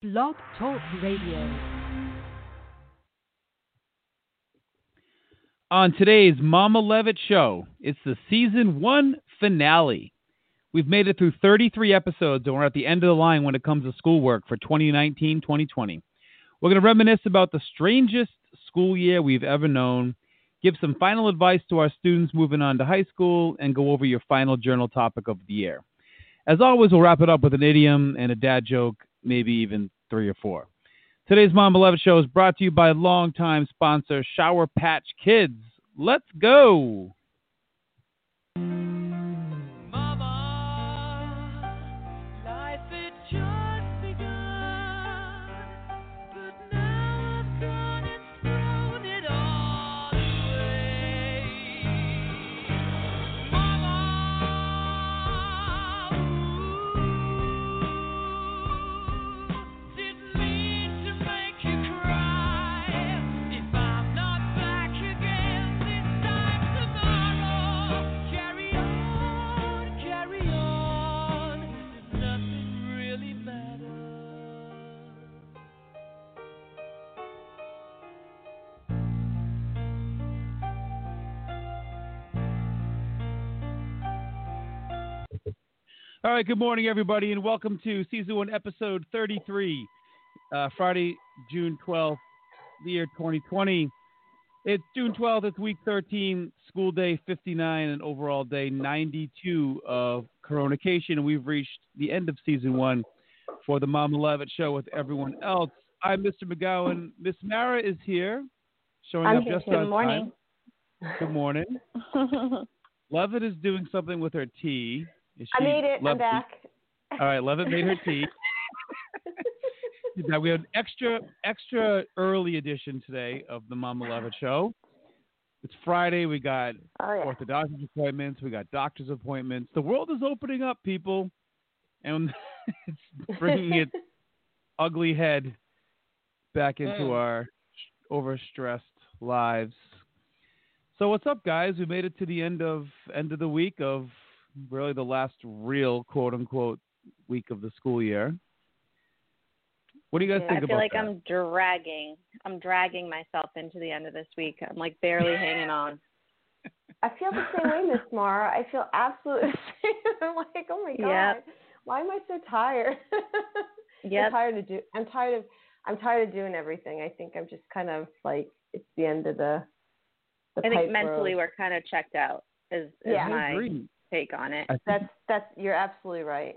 Blog Talk Radio. On today's Mama Levitt show, it's the season one finale. We've made it through 33 episodes and we're at the end of the line when it comes to schoolwork for 2019 2020. We're going to reminisce about the strangest school year we've ever known, give some final advice to our students moving on to high school, and go over your final journal topic of the year. As always, we'll wrap it up with an idiom and a dad joke, maybe even three or four. Today's Mom Beloved show is brought to you by longtime sponsor Sour Patch Kids. Let's go. All right, good morning, everybody, and welcome to season one, episode 33, uh, Friday, June 12th, the year 2020. It's June 12th, it's week 13, school day 59, and overall day 92 of Coronation. And we've reached the end of season one for the Mama Levitt show with everyone else. I'm Mr. McGowan. Miss Mara is here, showing I'm up here just on Good morning. time. Good morning. Levitt is doing something with her tea. I made it. I'm back. All right, Levitt made her tea. Now we have an extra extra early edition today of the Mama Levitt show. It's Friday. We got Oh yeah. orthodontist appointments. We got doctor's appointments. The world is opening up, people, and it's bringing its ugly head back into Mm. our overstressed lives. So what's up, guys? We made it to the end of end of the week of really the last real quote unquote week of the school year. What do you guys Yeah, think I feel like that? I'm dragging. I'm dragging myself into the end of this week. I'm like barely hanging on. I feel the same way, Miss Mara. I feel absolutely the same. I'm like, oh my god, Yep. why am I so tired? I'm tired of do. I'm tired of. I'm tired of doing everything. I think I'm just kind of like it's the end of the. the I think mentally road. we're kind of checked out. Is, is Yeah. I my agree. Take on it. Think, That's that's you're absolutely right.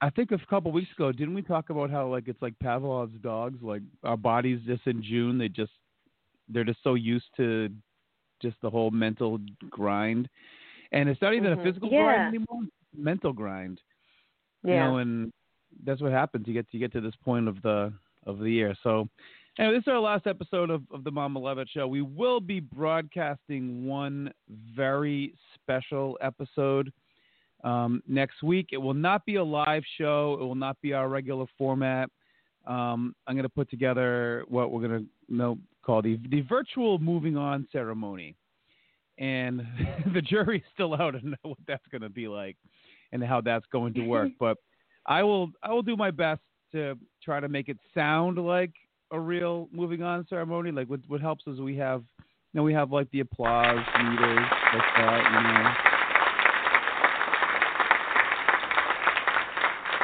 I think a couple weeks ago, didn't we talk about how like it's like Pavlov's dogs? Like our bodies just in June, they just they're just so used to just the whole mental grind, and it's not even Mhm. a physical Yeah. grind anymore; it's a mental grind. Yeah. You know, and that's what happens. You get you get to this point of the of the year. So, anyway, this is our last episode of, of the Mama Levitt Show. We will be broadcasting one very special episode um, next week. It will not be a live show. It will not be our regular format. Um, I'm going to put together what we're going to you know, call the the virtual moving on ceremony, and the jury's still out on what that's going to be like and how that's going to work. but I will I will do my best to try to make it sound like a real moving on ceremony. Like what what helps is we have you know we have like the applause meters like that, you know.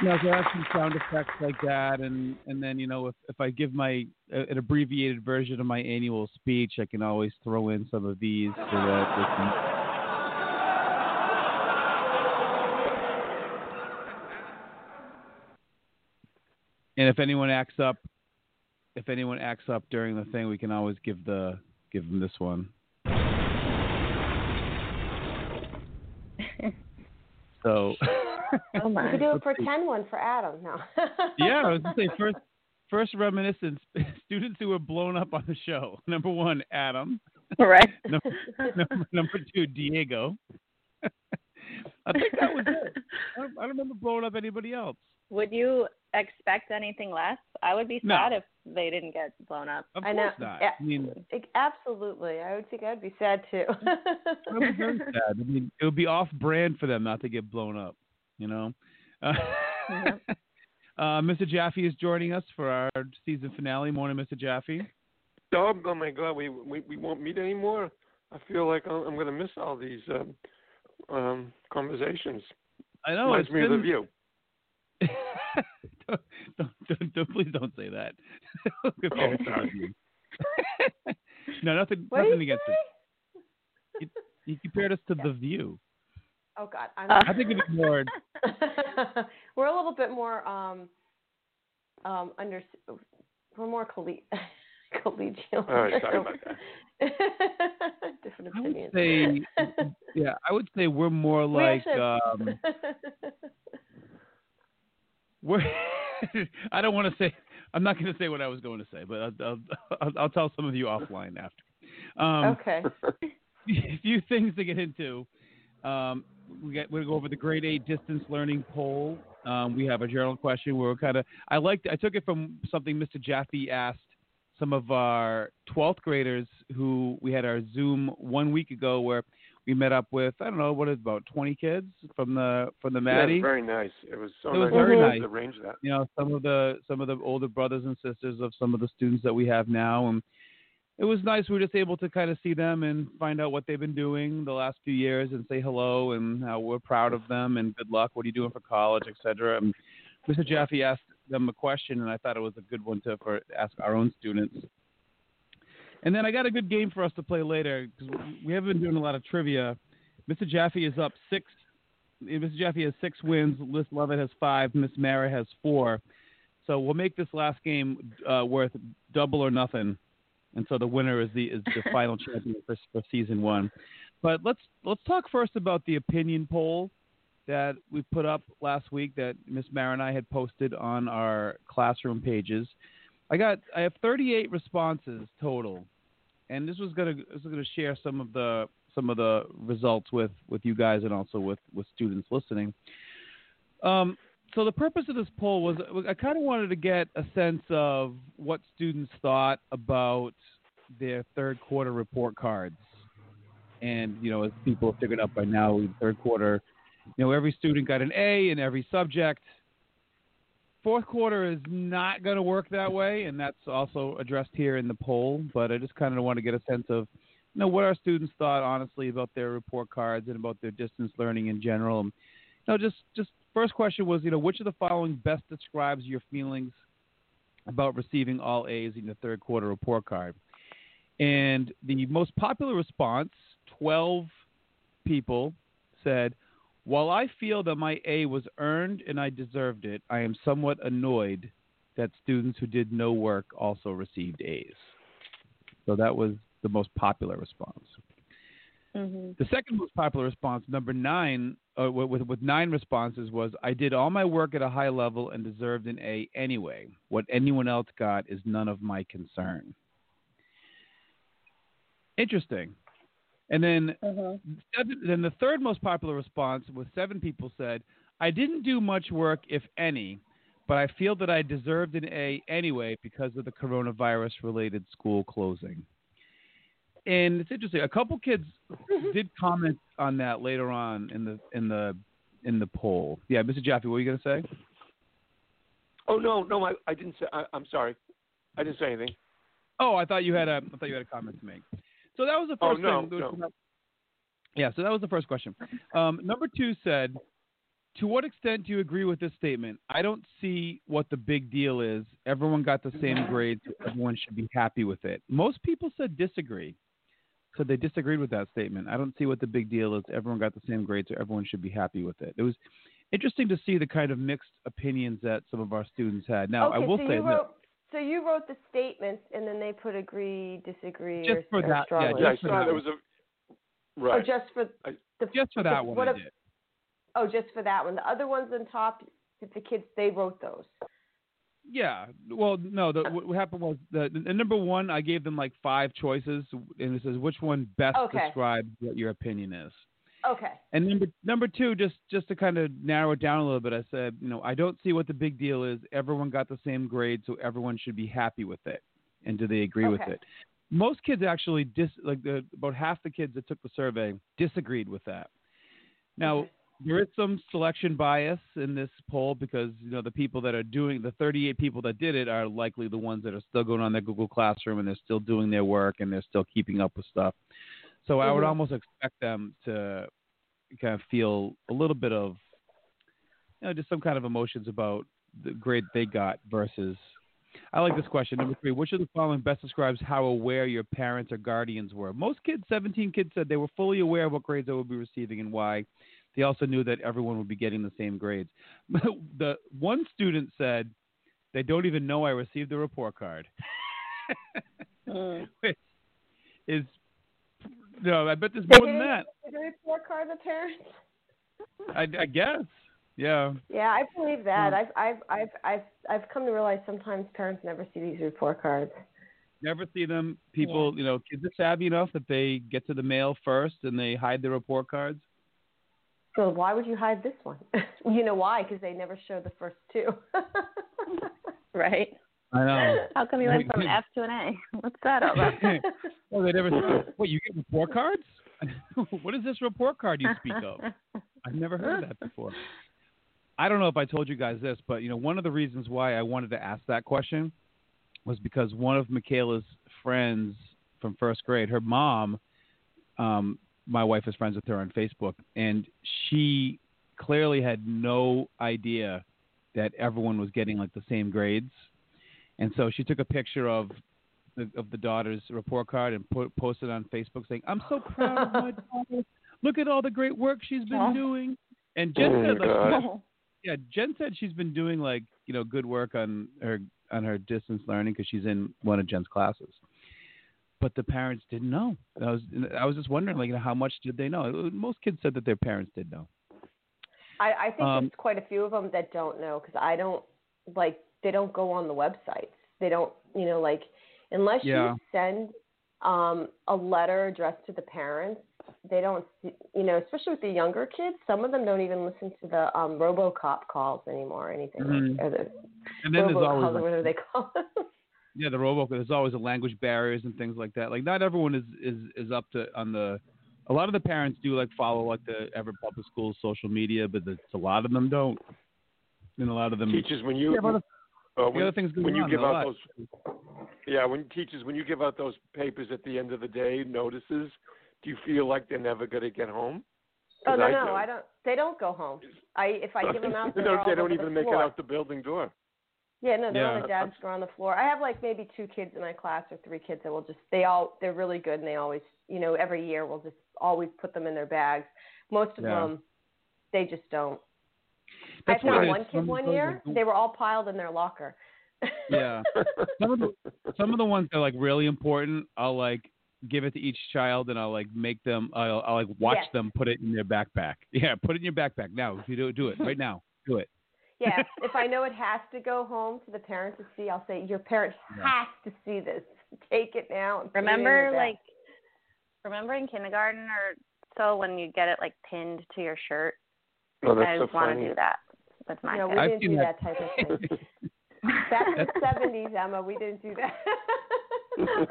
No, so I have some sound effects like that, and and then you know if if I give my uh, an abbreviated version of my annual speech, I can always throw in some of these so that can. And if anyone acts up, if anyone acts up during the thing, we can always give the give them this one. So. Oh You my. could do a Let's see. pretend one for Adam now. yeah, I was gonna say first first reminiscence students who were blown up on the show. Number one, Adam. right. Number, number, number two, Diego. I think that was it. I don't, I don't remember blowing up anybody else. Would you expect anything less? I would be No. sad if they didn't get blown up. Of I know. course not. Yeah. I mean, Like, Absolutely, I would think I'd be sad too. I would be very sad. I mean, it would be off brand for them not to get blown up. You know. Uh, Mhm. Uh, Mr. Jaffe is joining us for our season finale. Morning, Mr. Jaffe. Oh, oh my God, we, we we won't meet anymore. I feel like I'm, I'm going to miss all these um, um, conversations. I know. Reminds it's me of the view. don't, don't, don't, don't- please don't say that. Oh, sorry. no, nothing, What nothing did you against it. You compared us to the View. Oh God, I'm. Uh. I think it's more. we're a little bit more um um under we're more colle- collegial. All right, sorry about that. Different I would opinions. say, yeah, I would say we're more We like actually- um, we're. I don't want to say. I'm not going to say what I was going to say, but I'll, I'll, I'll, I'll tell some of you offline after. Um, okay. a few things to get into. Um, we got, we're going to go over the grade eight distance learning poll. Um, we have a journal question where we're kind of. I liked. I took it from something Mr. Jaffe asked some of our 12th graders who we had our Zoom one week ago where we met up with. I don't know what is about 20 kids from the from the Maddie. Yeah, very nice. It was so It was nice very to nice. arrange that. you know some of the some of the older brothers and sisters of some of the students that we have now and it was nice we were just able to kind of see them and find out what they've been doing the last few years and say hello and how we're proud of them and good luck what are you doing for college etc and mr jaffe asked them a question and i thought it was a good one to for ask our own students and then i got a good game for us to play later because we haven't been doing a lot of trivia mr jaffe is up six Mr. Jaffe has six wins. Liz Lovett has five. Miss Mara has four. So we'll make this last game uh, worth double or nothing, and so the winner is the is the final champion for, for season one. But let's let's talk first about the opinion poll that we put up last week that Miss Mara and I had posted on our classroom pages. I got I have 38 responses total, and this was gonna this was gonna share some of the some of the results with with you guys and also with with students listening. Um, so the purpose of this poll was I kind of wanted to get a sense of what students thought about their third quarter report cards, and you know as people have figured out by now, third quarter, you know every student got an A in every subject. Fourth quarter is not going to work that way, and that's also addressed here in the poll. But I just kind of want to get a sense of you know what our students thought honestly about their report cards and about their distance learning in general. And, you know, just just first question was, you know, which of the following best describes your feelings about receiving all A's in the third quarter report card? And the most popular response, 12 people said, while I feel that my A was earned and I deserved it, I am somewhat annoyed that students who did no work also received A's. So that was the most popular response. hmm The second most popular response, number nine, uh, with with nine responses, was I did all my work at a high level and deserved an A anyway. What anyone else got is none of my concern. Interesting. And then, mm-hmm. seven, then the third most popular response, with seven people said, I didn't do much work, if any, but I feel that I deserved an A anyway because of the coronavirus related school closing. And it's interesting. A couple kids mm-hmm. did comment on that later on in the in the in the poll. Yeah, Mr. Jaffe, what were you going to say? Oh no, no, I, I didn't say. I, I'm sorry, I didn't say anything. Oh, I thought you had a I thought you had a comment to make. So that was the Oh, first no, thing. no. Yeah, so that was the first question. Um, number two said, "To what extent do you agree with this statement? I don't see what the big deal is. Everyone got the same grade, so everyone should be happy with it." Most people said disagree. So they disagreed with that statement. I don't see what the big deal is. Everyone got the same grade, so everyone should be happy with it. It was interesting to see the kind of mixed opinions that some of our students had. Now, okay, I will so say you this. wrote so you wrote the statements and then they put agree, disagree, Just or, for or that, yeah, strongly. Yeah, I just for saw that was a Oh, right. just for I- the Just for that one, what I if- did. Oh, just for that one. The other ones on top, the kids they wrote those. Yeah. Well, no. The, what what happened was the, the number one. I gave them like five choices, and it says which one best Okay. describes what your opinion is. Okay. And number number two, just just to kind of narrow it down a little bit, I said, you know, I don't see what the big deal is. Everyone got the same grade, so everyone should be happy with it. And do they agree with it? Most kids actually dis like the about half the kids that took the survey disagreed with that. Now, Okay. there is some selection bias in this poll because you know the people that are doing the 38 people that did it are likely the ones that are still going on their Google Classroom and they're still doing their work and they're still keeping up with stuff. So I would Mhm. almost expect them to kind of feel a little bit of you know just some kind of emotions about the grade they got versus. I like this question. Number three, which of the following best describes how aware your parents or guardians were? Most kids, 17 kids, said they were fully aware of what grades they would be receiving and why. They also knew that everyone would be getting the same grades. the one student said, "They don't even know I received the report card." Mm. Which is no, I bet there's more than didn't that. get the report card, the parents. I, I guess. Yeah. Yeah, I believe that. Mm. I've I've I've I've I've come to realize sometimes parents never see these report cards. Never see them. People, you know, kids are savvy enough that they get to the mail first and they hide their report cards. So why would you hide this one? you know why? Because they never show the first two. Right. I know. How come you went from an F to an A? What's that all about? oh, they never. What you get report cards? what is this report card you speak of? I've never heard that before. I don't know if I told you guys this, but you know, one of the reasons why I wanted to ask that question was because one of Michaela's friends from first grade, her mom, um, my wife is friends with her on Facebook, and she clearly had no idea that everyone was getting like the same grades, and so she took a picture of the, of the daughter's report card and put, posted on Facebook saying, "I'm so proud of my daughter. Look at all the great work she's been Oh. doing." And Jen Oh, said, like, yeah, Jen said she's been doing like you know good work on her on her distance learning because she's in one of Jen's classes. But the parents didn't know. I was I was just wondering like you know, how much did they know? Most kids said that their parents did know. I, I think Um, there's quite a few of them that don't know because I don't like they don't go on the websites. They don't, you know, like unless Yeah. you send um, a letter addressed to the parents, they don't, you know, especially with the younger kids. Some of them don't even listen to the um, RoboCop calls anymore or anything. Mhm. Like, or the And then there's always like, whatever they call them. yeah the robo. There's always a language barriers and things like that. Like not everyone is is is up to on the. A lot of the parents do like follow like the Everett Public Schools social media, but it's, a lot of them don't. And a lot of them. Teachers, when you Yeah, but uh, the when, other things going when you on, give a out lot. those yeah when teachers when you give out those papers at the end of the day notices, do you feel like they're never going to get home? Oh 'Cause no, I no, do. I don't. They don't go home. I if I give them out, they they're don't, all they don't even the make floor. it out the building door. Yeah, no, they're on Yeah. the desk or on the floor. I have like maybe two kids in my class or three kids that will just they all they're really good and they always you know every year we'll just always put them in their bags. Most of Yeah. them they just don't. That's I what found one kid one year that they were all piled in their locker. Yeah. Some of the some of the ones that are like really important, I'll like give it to each child and I'll like make them I'll, I'll like watch Yes. them put it in their backpack. Yeah, put it in your backpack now. If you do do it right now, do it. yeah, if I know it has to go home to the parents to see, I'll say your parents Yeah. has to see this. Take it now. And put it Remember, like, remember in kindergarten or so when you get it like pinned to your shirt? Oh, that's I so want funny. to do that with my no, we kids. I've didn't seen do that. that type of thing. Back in the seventies, Emma, we didn't do that.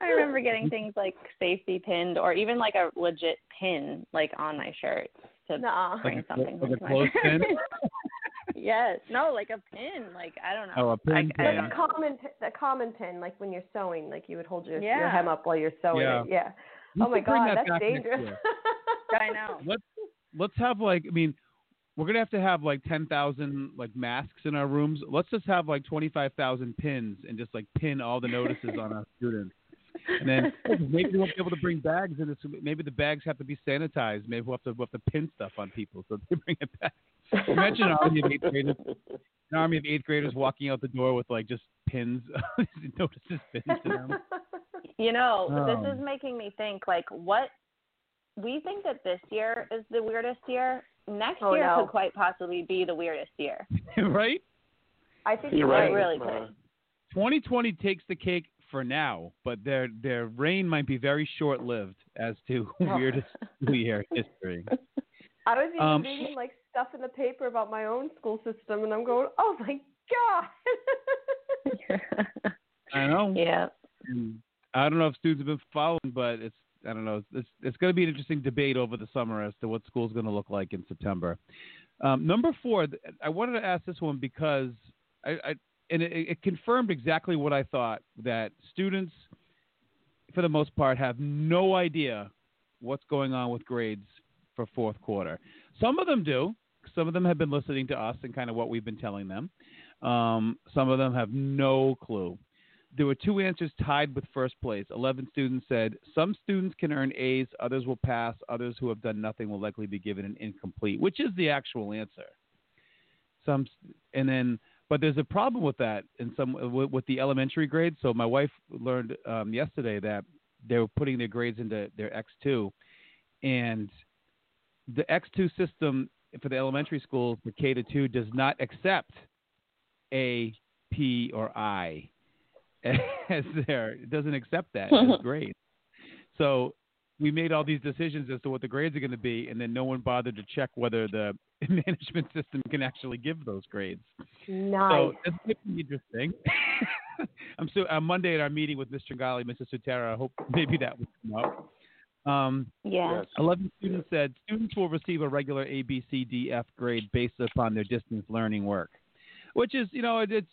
I remember getting things like safety pinned or even like a legit pin like on my shirt to Nuh-uh. bring Like a- something like a home to my clothespin? yes. No, like a pin. Like I don't know. Oh, a pin I, I pin. Like a common, p- a common pin, like when you're sewing, like you would hold your your hem up while you're sewing Yeah. it. Yeah. We oh my God, that that's dangerous. I know. Let's let's have like I mean, we're gonna have to have like ten thousand like masks in our rooms. Let's just have like twenty five thousand pins and just like pin all the notices on our students. And then maybe we won't be able to bring bags in. Maybe the bags have to be sanitized. Maybe we'll have to we'll have to pin stuff on people so they bring it back. Imagine an army of eighth graders, an army of eighth graders walking out the door with like just pins, notices pinned to them. You know, Oh. this is um. making me think like what we think that this year is the weirdest year. Next Oh, year no. could quite possibly be the weirdest year. right? I think You're you're right. really Uh, could. 2020 takes the cake for now, but their their reign might be very short lived as to weirdest school year history. I was even Um, reading like stuff in the paper about my own school system, and I'm going, oh my god. I know. yeah. And I don't know if students have been following, but it's I don't know. It's it's going to be an interesting debate over the summer as to what school's going to look like in September. Um, number four, I wanted to ask this one because I, I and it, it confirmed exactly what I thought that students, for the most part, have no idea what's going on with grades for fourth quarter. Some of them do. Some of them have been listening to us and kind of what we've been telling them. Um, some of them have no clue. There were two answers tied with first place. 11 students said some students can earn A's, others will pass, others who have done nothing will likely be given an incomplete, which is the actual answer. Some and then but there's a problem with that in some with, the elementary grades. So my wife learned um, yesterday that they were putting their grades into their X2 and the X2 system for the elementary schools, the K to 2 does not accept A, P, or I as there. It doesn't accept that as grade. So we made all these decisions as to what the grades are going to be, and then no one bothered to check whether the management system can actually give those grades. Nice. So that's going be interesting. I'm so on Monday at our meeting with Mr. Gali, Mrs. Sutera. I hope maybe that will come up. Um, Yeah. Yes. 11 students said students will receive a regular A, B, C, D, F grade based upon their distance learning work, which is, you know, it, it's.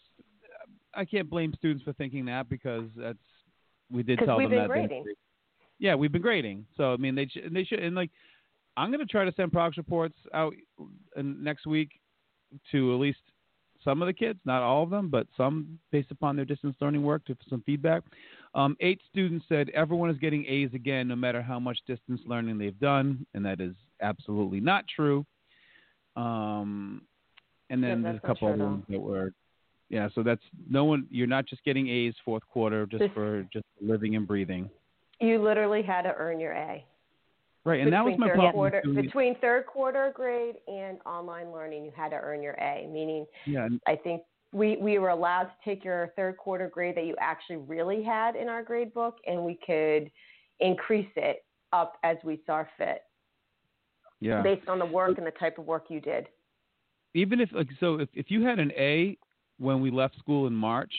I can't blame students for thinking that because that's we did tell them that. grading. yeah, we've been grading. So I mean, they sh- they should and like I'm going to try to send progress reports out next week to at least some of the kids, not all of them, but some based upon their distance learning work to some feedback. Um, eight students said everyone is getting A's again, no matter how much distance learning they've done, and that is absolutely not true. Um, and then Yeah, there's a couple of true at all. ones that were, yeah. So that's no one. You're not just getting A's fourth quarter just for just living and breathing. You literally had to earn your A. Right, and that was my third problem. Quarter, between third quarter grade and online learning, you had to earn your A. Meaning, yeah, I think we we were allowed to take your third quarter grade that you actually really had in our grade book, and we could increase it up as we saw fit yeah. based on the work and the type of work you did. Even if like so, if if you had an A when we left school in March,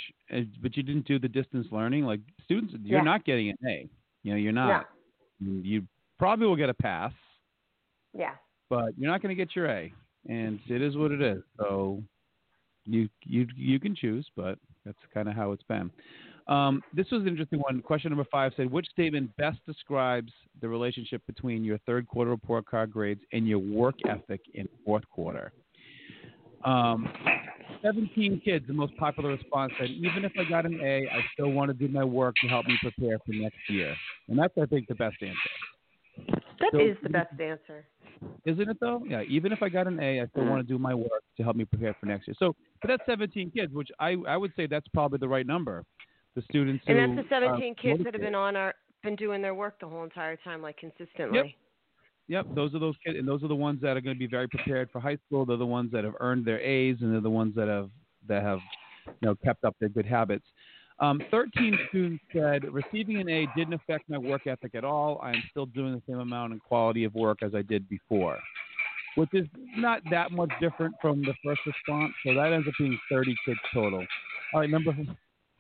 but you didn't do the distance learning, like students, you're Yeah. not getting an A. You know, you're not. You probably will get a pass, Yeah. but you're not going to get your A, and it is what it is. So you you you can choose, but that's kind of how it's been. Um, this was an interesting one. Question number five said, "Which statement best describes the relationship between your third quarter report card grades and your work ethic in fourth quarter?" Um, 17 kids, the most popular response said, "Even if I got an A, I still want to do my work to help me prepare for next year," and that's, I think, the best answer. That So- is the best answer. Isn't it though? Yeah. Even if I got an A, I still want to do my work to help me prepare for next year. So, but that's 17 kids, which I I would say that's probably the right number. The students And who that's the are 17 uh, kids that have been on our been doing their work the whole entire time, like consistently. Yep, those are those kids, and those are the ones that are going to be very prepared for high school. They're the ones that have earned their A's, and they're the ones that have that have you know kept up their good habits. Um, 13 students said receiving an A didn't affect my work ethic at all. I am still doing the same amount and quality of work as I did before, which is not that much different from the first response. So that ends up being 30 kids total. All right, number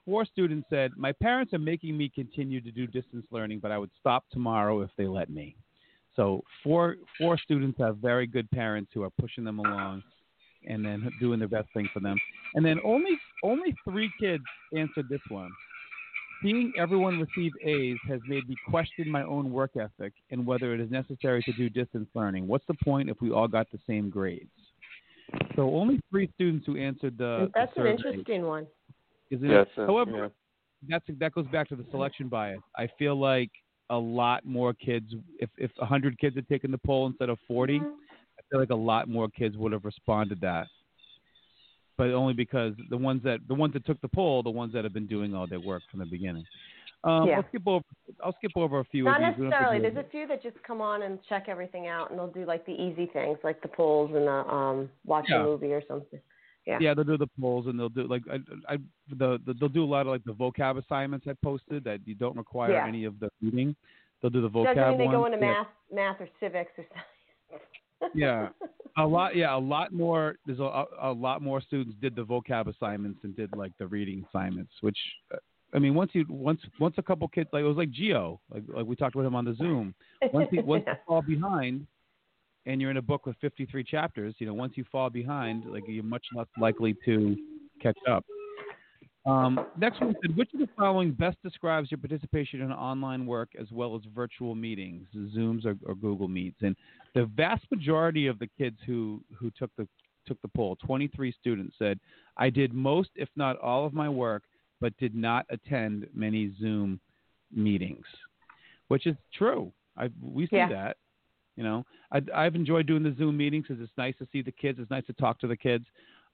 four students said my parents are making me continue to do distance learning, but I would stop tomorrow if they let me. So four four students have very good parents who are pushing them along and then doing their best thing for them. And then only only three kids answered this one. Seeing everyone receive A's has made me question my own work ethic and whether it is necessary to do distance learning. What's the point if we all got the same grades? So only three students who answered the, the That's an interesting one. Isn't Yes. it? uh, However, yeah. that's that goes back to the selection bias. I feel like a lot more kids, if if 100 kids had taken the poll instead of 40, Mm-hmm. I feel like a lot more kids would have responded that. But only because the ones that the ones that took the poll, the ones that have been doing all their work from the beginning. Um, Yeah. I'll skip over. I'll skip over a few Not of these. Don't necessarily. There's a few that just come on and check everything out, and they'll do like the easy things, like the polls and the um watch Yeah. a movie or something. Yeah. Yeah, they'll do the polls and they'll do like I, I the, the they'll do a lot of like the vocab assignments I posted that you don't require Yeah. any of the reading. They'll do the vocab Doesn't mean they go into Yeah. math, math or civics or science. Yeah. A lot, yeah, a lot more. There's a, a lot more students did the vocab assignments and did like the reading assignments, which I mean, once you once once a couple kids like it was like Geo, like like we talked about him on the Zoom. Once he once fall behind, and you're in a book with 53 chapters, you know, once you fall behind, like you're much less likely to catch up. Um, next one said, which of the following best describes your participation in online work as well as virtual meetings, Zooms or, or Google Meets? And the vast majority of the kids who who took the took the poll, 23 students said, I did most, if not all, of my work, but did not attend many Zoom meetings, which is true. I we see Yeah. that. You know, I, I've enjoyed doing the Zoom meetings because it's nice to see the kids. It's nice to talk to the kids.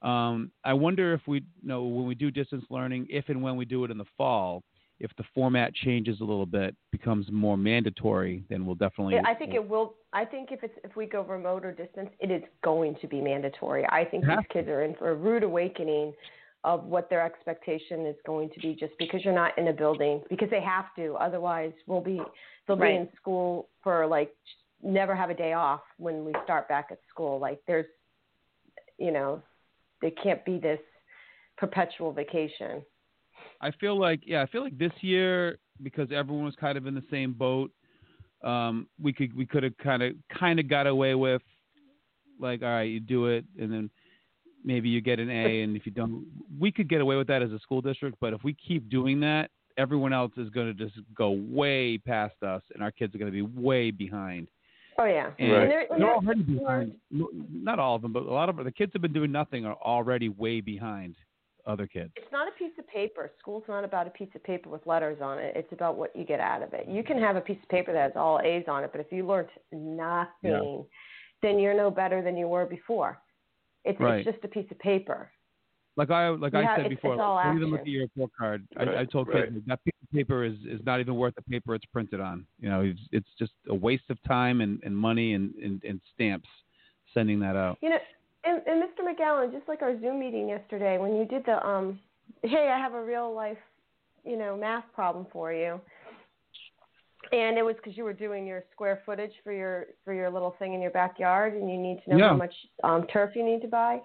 Um, I wonder if we you know when we do distance learning, if and when we do it in the fall, if the format changes a little bit, becomes more mandatory, then we'll definitely. I think it will. I think if it's if we go remote or distance, it is going to be mandatory. I think these kids are in for a rude awakening of what their expectation is going to be just because you're not in a building because they have to. Otherwise, we'll be they'll Right. be in school for like never have a day off when we start back at school. Like there's, you know, they can't be this perpetual vacation. I feel like yeah, I feel like this year because everyone was kind of in the same boat. Um, we could we could have kind of kind of got away with like all right, you do it, and then maybe you get an A, and if you don't, we could get away with that as a school district. But if we keep doing that, everyone else is going to just go way past us, and our kids are going to be way behind. Oh yeah, And Right. and they're, and they're they're- already behind. Not all of them, but a lot of the kids have been doing nothing are already way behind other kids. It's not a piece of paper. School's not about a piece of paper with letters on it. It's about what you get out of it. You can have a piece of paper that has all A's on it, but if you learned nothing, then you're no better than you were before. It's, Right. it's just a piece of paper. Like I like You I have- said it's- before, it's all don't even look action. at your report card. I, I told right. kids that piece of paper is, is not even worth the paper it's printed on. You know, it's, it's just a waste of time and, and money and, and, and stamps sending that out. You know, and, and Mr. McGowan, just like our Zoom meeting yesterday, when you did the um, hey, I have a real life, you know, math problem for you, and it was because you were doing your square footage for your for your little thing in your backyard, and you need to know Yeah. how much um, turf you need to buy,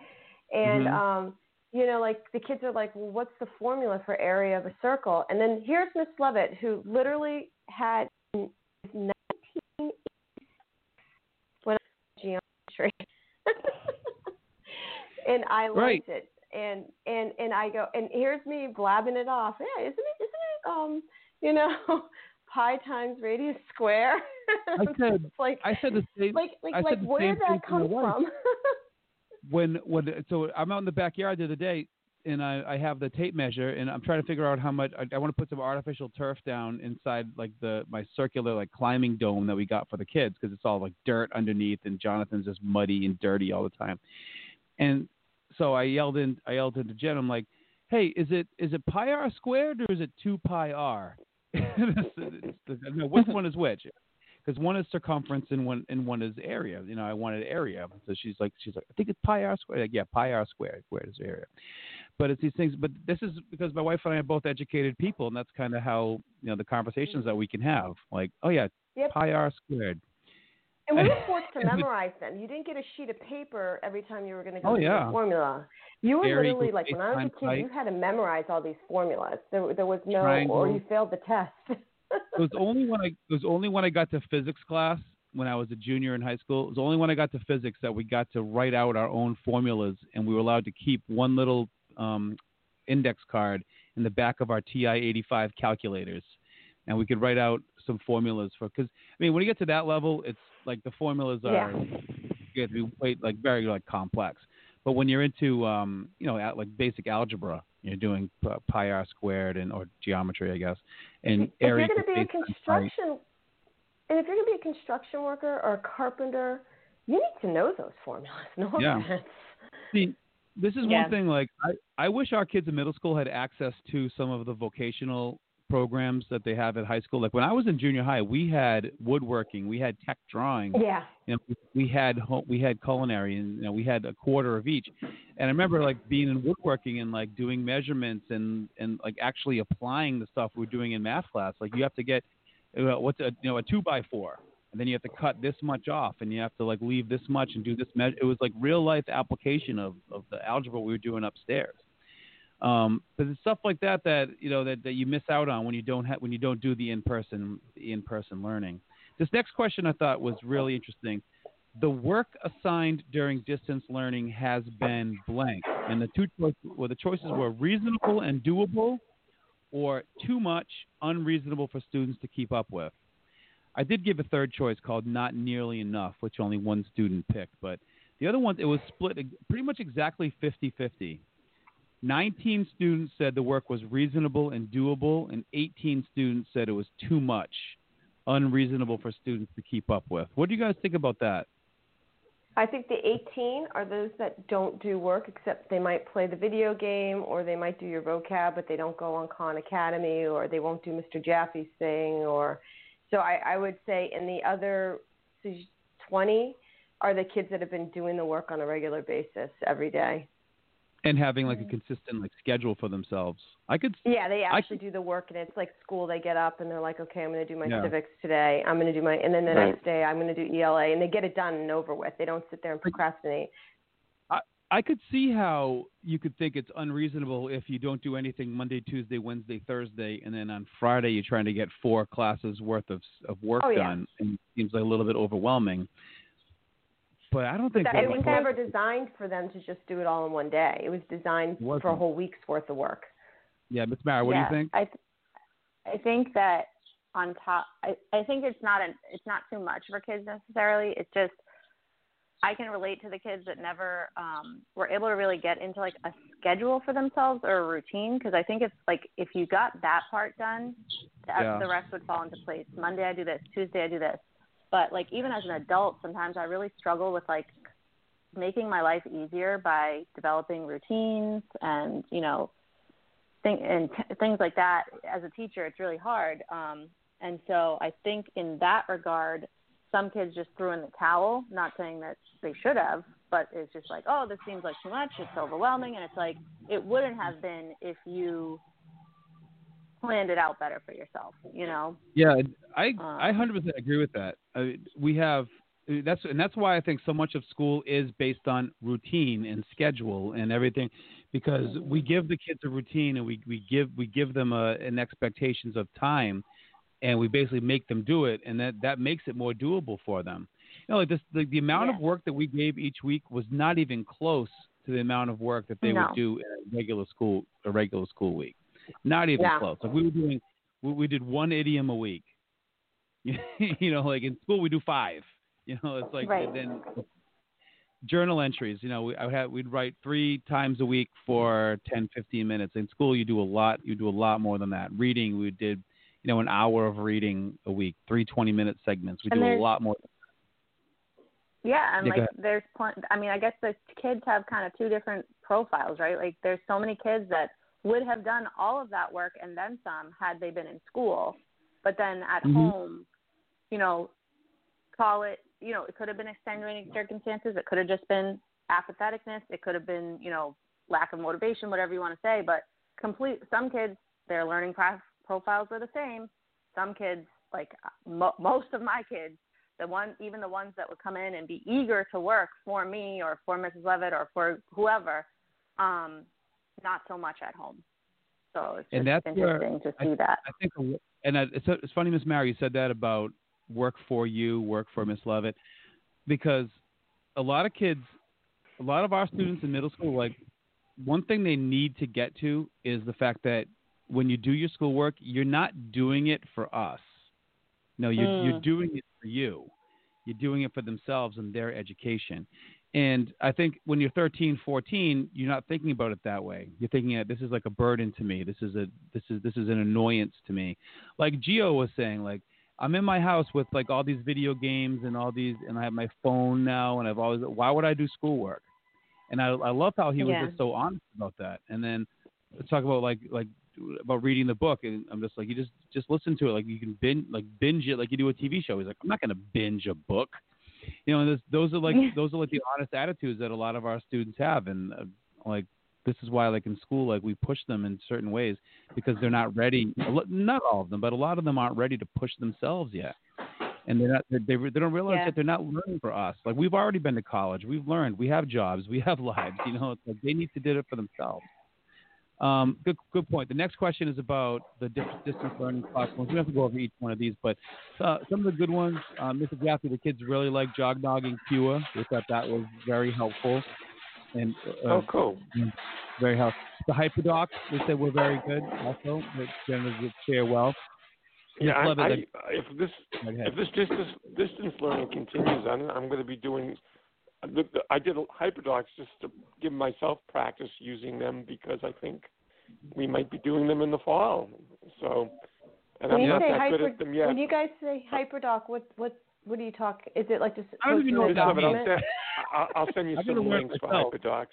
and Mhm. um, you know, like the kids are like, well, what's the formula for area of a circle? And then here's Miss Lovett, who literally had 19 when I was geometry. and I liked Right. it. And and and I go and here's me blabbing it off. Yeah, isn't it isn't it um you know pi times radius square? I said like I said the same like like like where did that come from? When when so I'm out in the backyard the other day and I, I have the tape measure and I'm trying to figure out how much I, I want to put some artificial turf down inside like the my circular like climbing dome that we got for the kids because it's all like dirt underneath and Jonathan's just muddy and dirty all the time. And so I yelled in I yelled into Jen I'm like, hey, is it is it pi r squared or is it two pi r? No, which one is which? Because one is circumference and one and one is area. You know, I wanted area. So she's like, she's like, I think it's pi r squared. Like, yeah, pi r squared. squared is area? But it's these things. But this is because my wife and I are both educated people, and that's kind of how you know the conversations that we can have. Like, oh yeah, Yep. pi r squared. And we were forced to memorize them. You didn't get a sheet of paper every time you were going to go Oh, yeah. the formula. You were Area literally like when I was a kid, you had to memorize all these formulas. There, there was no, or you failed the test. It was only when I it was only when I got to physics class when I was a junior in high school. It was only when I got to physics that we got to write out our own formulas, and we were allowed to keep one little um, index card in the back of our TI-85 calculators, and we could write out some formulas for. Because I mean, when you get to that level, it's like the formulas are Yeah. you have to be wait, like very like complex. But when you're into um, you know like basic algebra, you're doing pi r squared and or geometry, I guess, and if you're going to be a construction, and if you're going to be a construction worker or a carpenter, you need to know those formulas. No Yeah. offense. See, this is Yeah. one thing. Like, I, I wish our kids in middle school had access to some of the vocational programs that they have at high school. Like when I was in junior high, we had woodworking, we had tech drawing, Yeah. you know, we had we had culinary, and you know, we had a quarter of each. And I remember like being in woodworking and like doing measurements and and like actually applying the stuff we are doing in math class. Like you have to get uh, what's a you know a two by four, and then you have to cut this much off, and you have to like leave this much and do this measure. It was like real life application of of the algebra we were doing upstairs. Um, but it's stuff like that that you know that, that you miss out on when you don't have when you don't do the in person in person learning. This next question I thought was really interesting. The work assigned during distance learning has been blank, and the two choices well, the choices were reasonable and doable, or too much, unreasonable for students to keep up with. I did give a third choice called not nearly enough, which only one student picked, but the other ones it was split pretty much exactly 50-50. 19 students said the work was reasonable and doable, and 18 students said it was too much, unreasonable for students to keep up with. What do you guys think about that? I think the 18 are those that don't do work, except they might play the video game or they might do your vocab, but they don't go on Khan Academy or they won't do Mr. Jaffe's thing. Or so I, I would say, in the other 20 are the kids that have been doing the work on a regular basis every day and having like a mm-hmm. consistent like schedule for themselves. I could. Yeah, they actually could, do the work, and it's like school. They get up and they're like, okay, I'm going to do my Yeah. civics today. I'm going to do my, and then the Right. next day I'm going to do ELA, and they get it done and over with. They don't sit there and procrastinate. I I could see how you could think it's unreasonable if you don't do anything Monday, Tuesday, Wednesday, Thursday, and then on Friday you're trying to get four classes worth of of work Oh, yeah. done, and it seems like a little bit overwhelming. But I don't think That, that it was much- never designed for them to just do it all in one day. It was designed It wasn't. for a whole week's worth of work. Yeah, Miss Mara, what yeah, do you think? I th- I think that on top, I I think it's not an it's not too much for kids necessarily. It's just I can relate to the kids that never um, were able to really get into like a schedule for themselves or a routine because I think it's like if you got that part done, the, Yeah. the rest would fall into place. Monday I do this, Tuesday I do this. But like even as an adult, sometimes I really struggle with like making my life easier by developing routines and you know thing and t- things like that. As a teacher, it's really hard. Um, and so I think in that regard, some kids just threw in the towel. Not saying that they should have, but it's just like, oh, this seems like too much. It's overwhelming, and it's like it wouldn't have been if you planned it out better for yourself. You know? Yeah, I I Um, hundred percent agree with that. I, we have that's and that's why I think so much of school is based on routine and schedule and everything, because we give the kids a routine and we, we give we give them a, an expectations of time, and we basically make them do it, and that that makes it more doable for them. You know, like this the, the amount of work that we gave each week was not even close to the amount of work that they No. would do in a regular school a regular school week. Not even Yeah. close. Like we were doing, we, we did one idiom a week. you know, like in school we do five. You know, it's like Right. then journal entries. You know, we, I would have, we'd write three times a week for 10, 15 minutes. In school, you do a lot. You do a lot more than that. Reading, we did, you know, an hour of reading a week, three 20 minute segments. We And do a lot more. Yeah, and Yeah, like there's plenty. I mean, I guess the kids have kind of two different profiles, right? Like there's so many kids that would have done all of that work and then some had they been in school, but then at Mhm. home, you know, call it, you know, it could have been extenuating circumstances. It could have just been apatheticness. It could have been, you know, lack of motivation, whatever you want to say. But complete. Some kids, their learning pro- profiles were the same. Some kids, like mo- most of my kids, the one even the ones that would come in and be eager to work for me or for Mrs. Levitt or for whoever, um, not so much at home. So it's just And that's where interesting to see that. I think, and I- it's, it's funny, Miss Mary, you said that about work for you, work for Miss Lovett, because a lot of kids, a lot of our students in middle school, like one thing they need to get to is the fact that when you do your schoolwork, you're not doing it for us. No, you're, you're Mm. doing it for you. You're doing it for themselves and their education. And I think when you're 13, 14, you're not thinking about it that way. You're thinking that this is like a burden to me. This is a this is this is an annoyance to me. Like Gio was saying, like I'm in my house with like all these video games and all these, and I have my phone now, and I've always why would I do schoolwork? And I I love how he was Yeah. just so honest about that. And then let's talk about like like about reading the book, and I'm just like you just just listen to it like you can binge like binge it like you do a TV show. He's like I'm not going to binge a book. You know, those are like those are like the honest attitudes that a lot of our students have, and uh, like this is why like in school like we push them in certain ways because they're not ready. Not all of them, but a lot of them aren't ready to push themselves yet, and they're not. They they, they don't realize Yeah. that they're not learning for us. Like we've already been to college, we've learned, we have jobs, we have lives. You know, it's like they need to do it for themselves. Um, good, good point. The next question is about the dis- distance learning platforms. We have to go over each one of these, but uh, some of the good ones. Um, Mr. Jaffe, the kids really like Jognogging Pure. We thought that was very helpful. And uh, oh, cool. Very helpful. The Hyperdocs, they said were very good also. They generally fare well. Yeah, I, I, if this if this distance distance learning continues, I'm I'm going to be doing. The- the- I did hyperdocs just to give myself practice using them because I think we might be doing them in the fall. So, and When I'm you not say that good at them yet. when you guys say hyperdoc, what what what do you talk? Is it like just I don't even know what a that Just I'll, send, I'll, I'll send you some links for hyperdocs.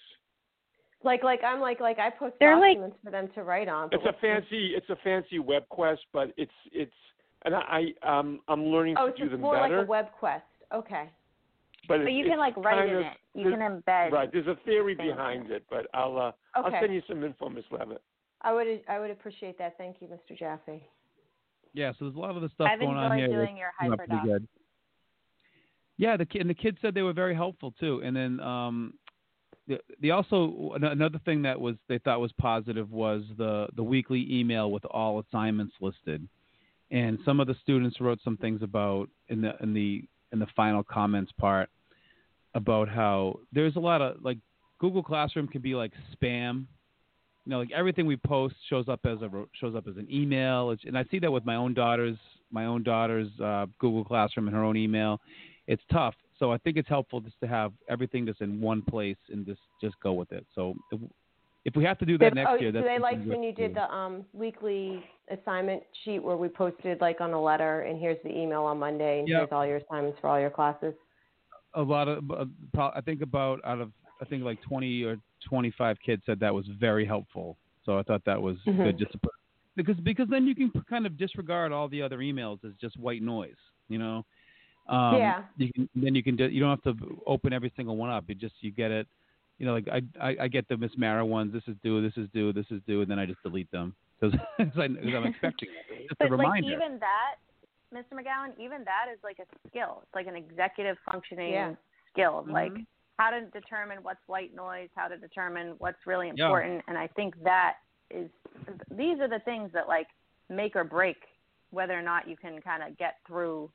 Like like I'm like like I post They're like- documents for them to write on. It's a what's the- fancy it's a fancy web quest, but it's it's and I um I'm learning Oh, to it's do just them more better. like a web quest. Okay. But But you can like write kind in of, it. You can embed. Right, there's a theory behind it, but I'll uh, I'll send you some info, Miss Levitt. I would I would appreciate that. Thank you, Mr. Jaffe. Yeah, so there's a lot of the stuff I've going on enjoyed here. doing your that's pretty hyperdoc. good. Yeah, the kid and the kids said they were very helpful too. And then um, the, the also another thing that was they thought was positive was the the weekly email with all assignments listed. And some of the students wrote some things about in the in the in the final comments part about how there's a lot of like Google Classroom can be like spam. You know, like everything we post shows up as a shows up as an email, and I see that with my own daughter's my own daughter's uh, Google Classroom and her own email. It's tough, so I think it's helpful just to have everything just in one place and just just go with it. So if, if we have to do that next oh, year, do they like when you did the um weekly assignment sheet where we posted like on a letter and here's the email on Monday and Yeah. here's all your assignments for all your classes? A lot of uh, I think about out of I think like 20 or 25 kids said that was very helpful. So I thought that was Mhm. good just to put because because then you can kind of disregard all the other emails as just white noise, you know. Um, Yeah. You can then you can do, you don't have to open every single one up. You just you get it. You know, like I I, I get the Miss Mara ones. This is due. This is due. This is due, and then I just delete them because I'm expecting it. Just but a reminder. like even that, Mr. McGowan, even that is like a skill. It's like an executive functioning Yeah. skill. Mm-hmm. Like how to determine what's white noise, how to determine what's really Yeah. important. And I think that is these are the things that like make or break whether or not you can kind of get through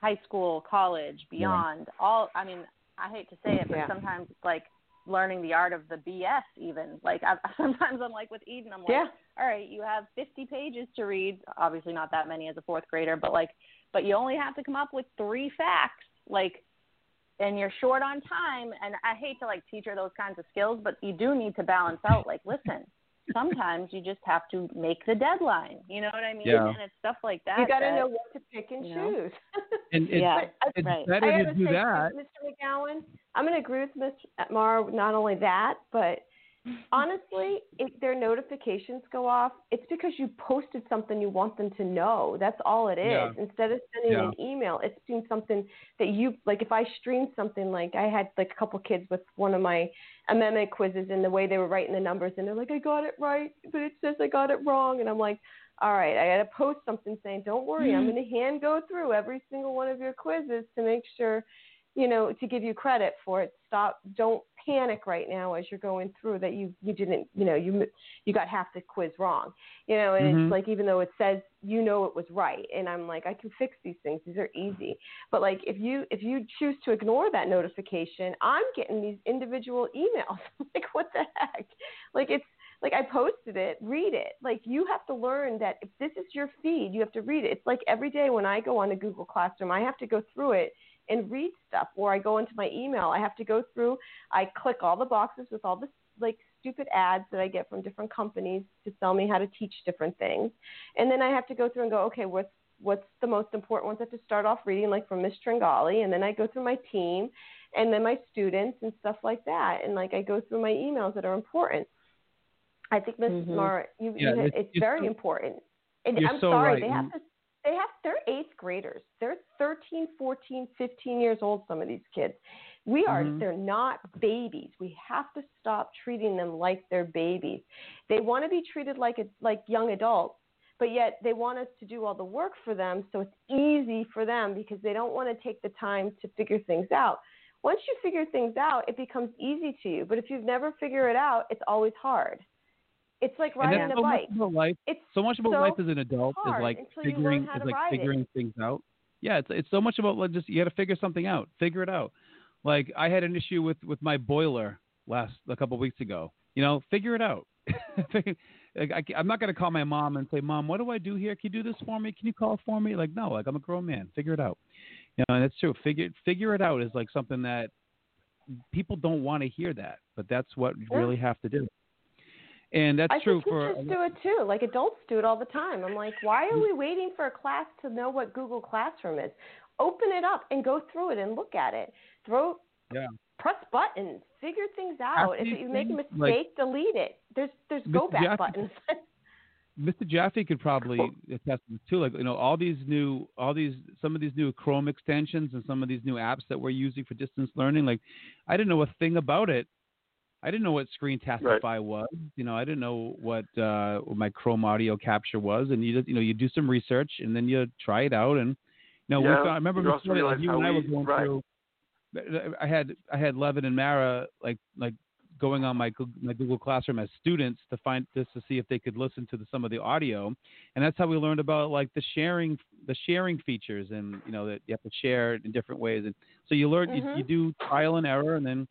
high school, college, beyond. All I mean, I hate to say it, but Yeah. sometimes it's like learning the art of the BS even. Like I sometimes I'm like with Eden, I'm like Yeah. all right, you have 50 pages to read. Obviously, not that many as a fourth grader, but like, but you only have to come up with three facts. Like, and you're short on time. And I hate to like teach her those kinds of skills, but you do need to balance out. Like, listen, sometimes you just have to make the deadline. You know what I mean? Yeah. And it's stuff like that. You got to know what to pick and you know? choose. and it's, Yeah, it's right. better I to gotta do say, that. Mr. McGowan, I'm going to agree with Ms. Mara. Not only that, but honestly, if their notifications go off, it's because you posted something you want them to know. That's all it is. Yeah. Instead of sending Yeah. an email, it's doing something that you like. If I streamed something like I had like a couple kids with one of my amendment quizzes, and the way they were writing the numbers, and they're like, "I got it right, but it says I got it wrong," and I'm like. All right, I got to post something saying, "Don't worry, I'm going to hand go through every single one of your quizzes to make sure you know, to give you credit for it. Stop. Don't panic right now as you're going through that you you didn't you know you you got half the quiz wrong. You know, and Mhm. it's like even though it says you know it was right, and I'm like I can fix these things. These are easy. But like if you if you choose to ignore that notification, I'm getting these individual emails. like what the heck? Like it's like I posted it, read it. Like you have to learn that if this is your feed, you have to read it. It's like every day when I go on a Google Classroom, I have to go through it and read stuff or I go into my email. I have to go through, I click all the boxes with all the like stupid ads that I get from different companies to tell me how to teach different things. And then I have to go through and go, okay, what's what's the most important ones I have to start off reading like from Miss Tringali and then I go through my team and then my students and stuff like that. And like I go through my emails that are important. I think Miss Mhm. Mara, you, Yeah, you, it's- it's very so- important. And I'm so sorry, right. they have to they have they're eighth graders. They're 13, 14, 15 years old some of these kids. We are Mhm. they're not babies. We have to stop treating them like they're babies. They want to be treated like a, like young adults, but yet they want us to do all the work for them so it's easy for them because they don't want to take the time to figure things out. Once you figure things out, it becomes easy to you. But if you've never figured it out, it's always hard. It's like riding a so bike. much life. It's So much about so life as an adult is like until you learn figuring is like ride it. things out. Yeah, it's it's so much about like just you got to figure something out. Figure it out. Like I had an issue with with my boiler last a couple of weeks ago. You know, figure it out. like, I, I'm not going to call my mom and say, "Mom, what do I do here? Can you do this for me? Can you call for me?" Like, no, like I'm a grown man. Figure it out. You know, and it's true. Figure figure it out is like something that people don't want to hear that, but that's what you Yeah. really have to do. And that's I true think for teachers do it too. Like adults do it all the time. I'm like, why are we waiting for a class to know what Google Classroom is? Open it up and go through it and look at it. Throw, Yeah. press buttons, figure things out. If you make a mistake, like- delete it. There's there's Mr. go back Jaffe- buttons. Mr. Jaffe could probably attest to this too. Like you know, all these new, all these, some of these new Chrome extensions and some of these new apps that we're using for distance learning. Like, I didn't know a thing about it. I didn't know what Screencastify was. You know, I didn't know what uh, what my Chrome audio capture was. And you just, you know, you do some research and then you try it out. And you know, Yeah, I remember you Mr. also Lee, realize like you and I were going right. through. I had I had Levin and Mara like like going on my my Google Classroom as students to find this to see if they could listen to the, some of the audio, and that's how we learned about like the sharing the sharing features and you know that you have to share it in different ways, and so you learn you, Mhm. you do trial and error, and then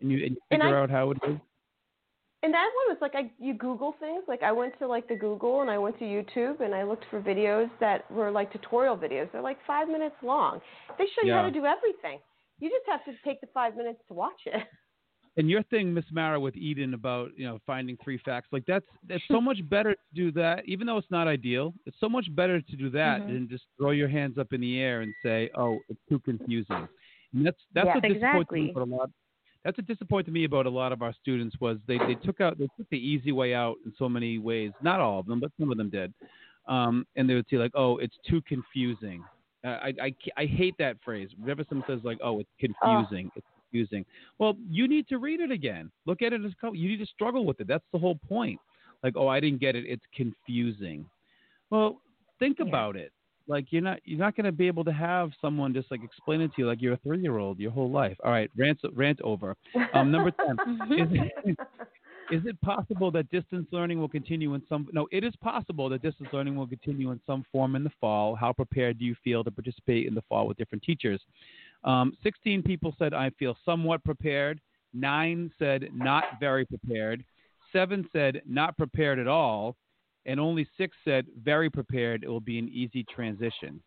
and you, and you figure I- out how it is. And that one was like I you Google things. Like I went to like the Google and I went to YouTube and I looked for videos that were like tutorial videos. They're like five minutes long. They show you how to do everything. You just have to take the five minutes to watch it. And your thing, Miss Mara, with Eden about you know finding three facts, like that's that's so much better to do that, even though it's not ideal. It's so much better to do that Mhm. than just throw your hands up in the air and say, "Oh, it's too confusing." And that's that's disappoints me exactly. about a lot. That's what disappointed me about a lot of our students was they they took out they took the easy way out in so many ways. Not all of them, but some of them did. Um, and they would say like, "Oh, it's too confusing." Uh, I, I I hate that phrase. Whenever someone says like, "Oh, it's confusing," it's confusing. Well, you need to read it again. Look at it as you need to struggle with it. That's the whole point. Like, oh, I didn't get it. It's confusing. Well, think Yeah. about it. Like you're not you're not going to be able to have someone just like explain it to you like you're a three year old your whole life. All right, rant rant over. Um, number ten. Is it, is it possible that distance learning will continue in some? No, it is possible that distance learning will continue in some form in the fall. How prepared do you feel to participate in the fall with different teachers? Um, 16 people said I feel somewhat prepared. Nine said not very prepared. Seven said not prepared at all, and only six said very prepared. It will be an easy transition.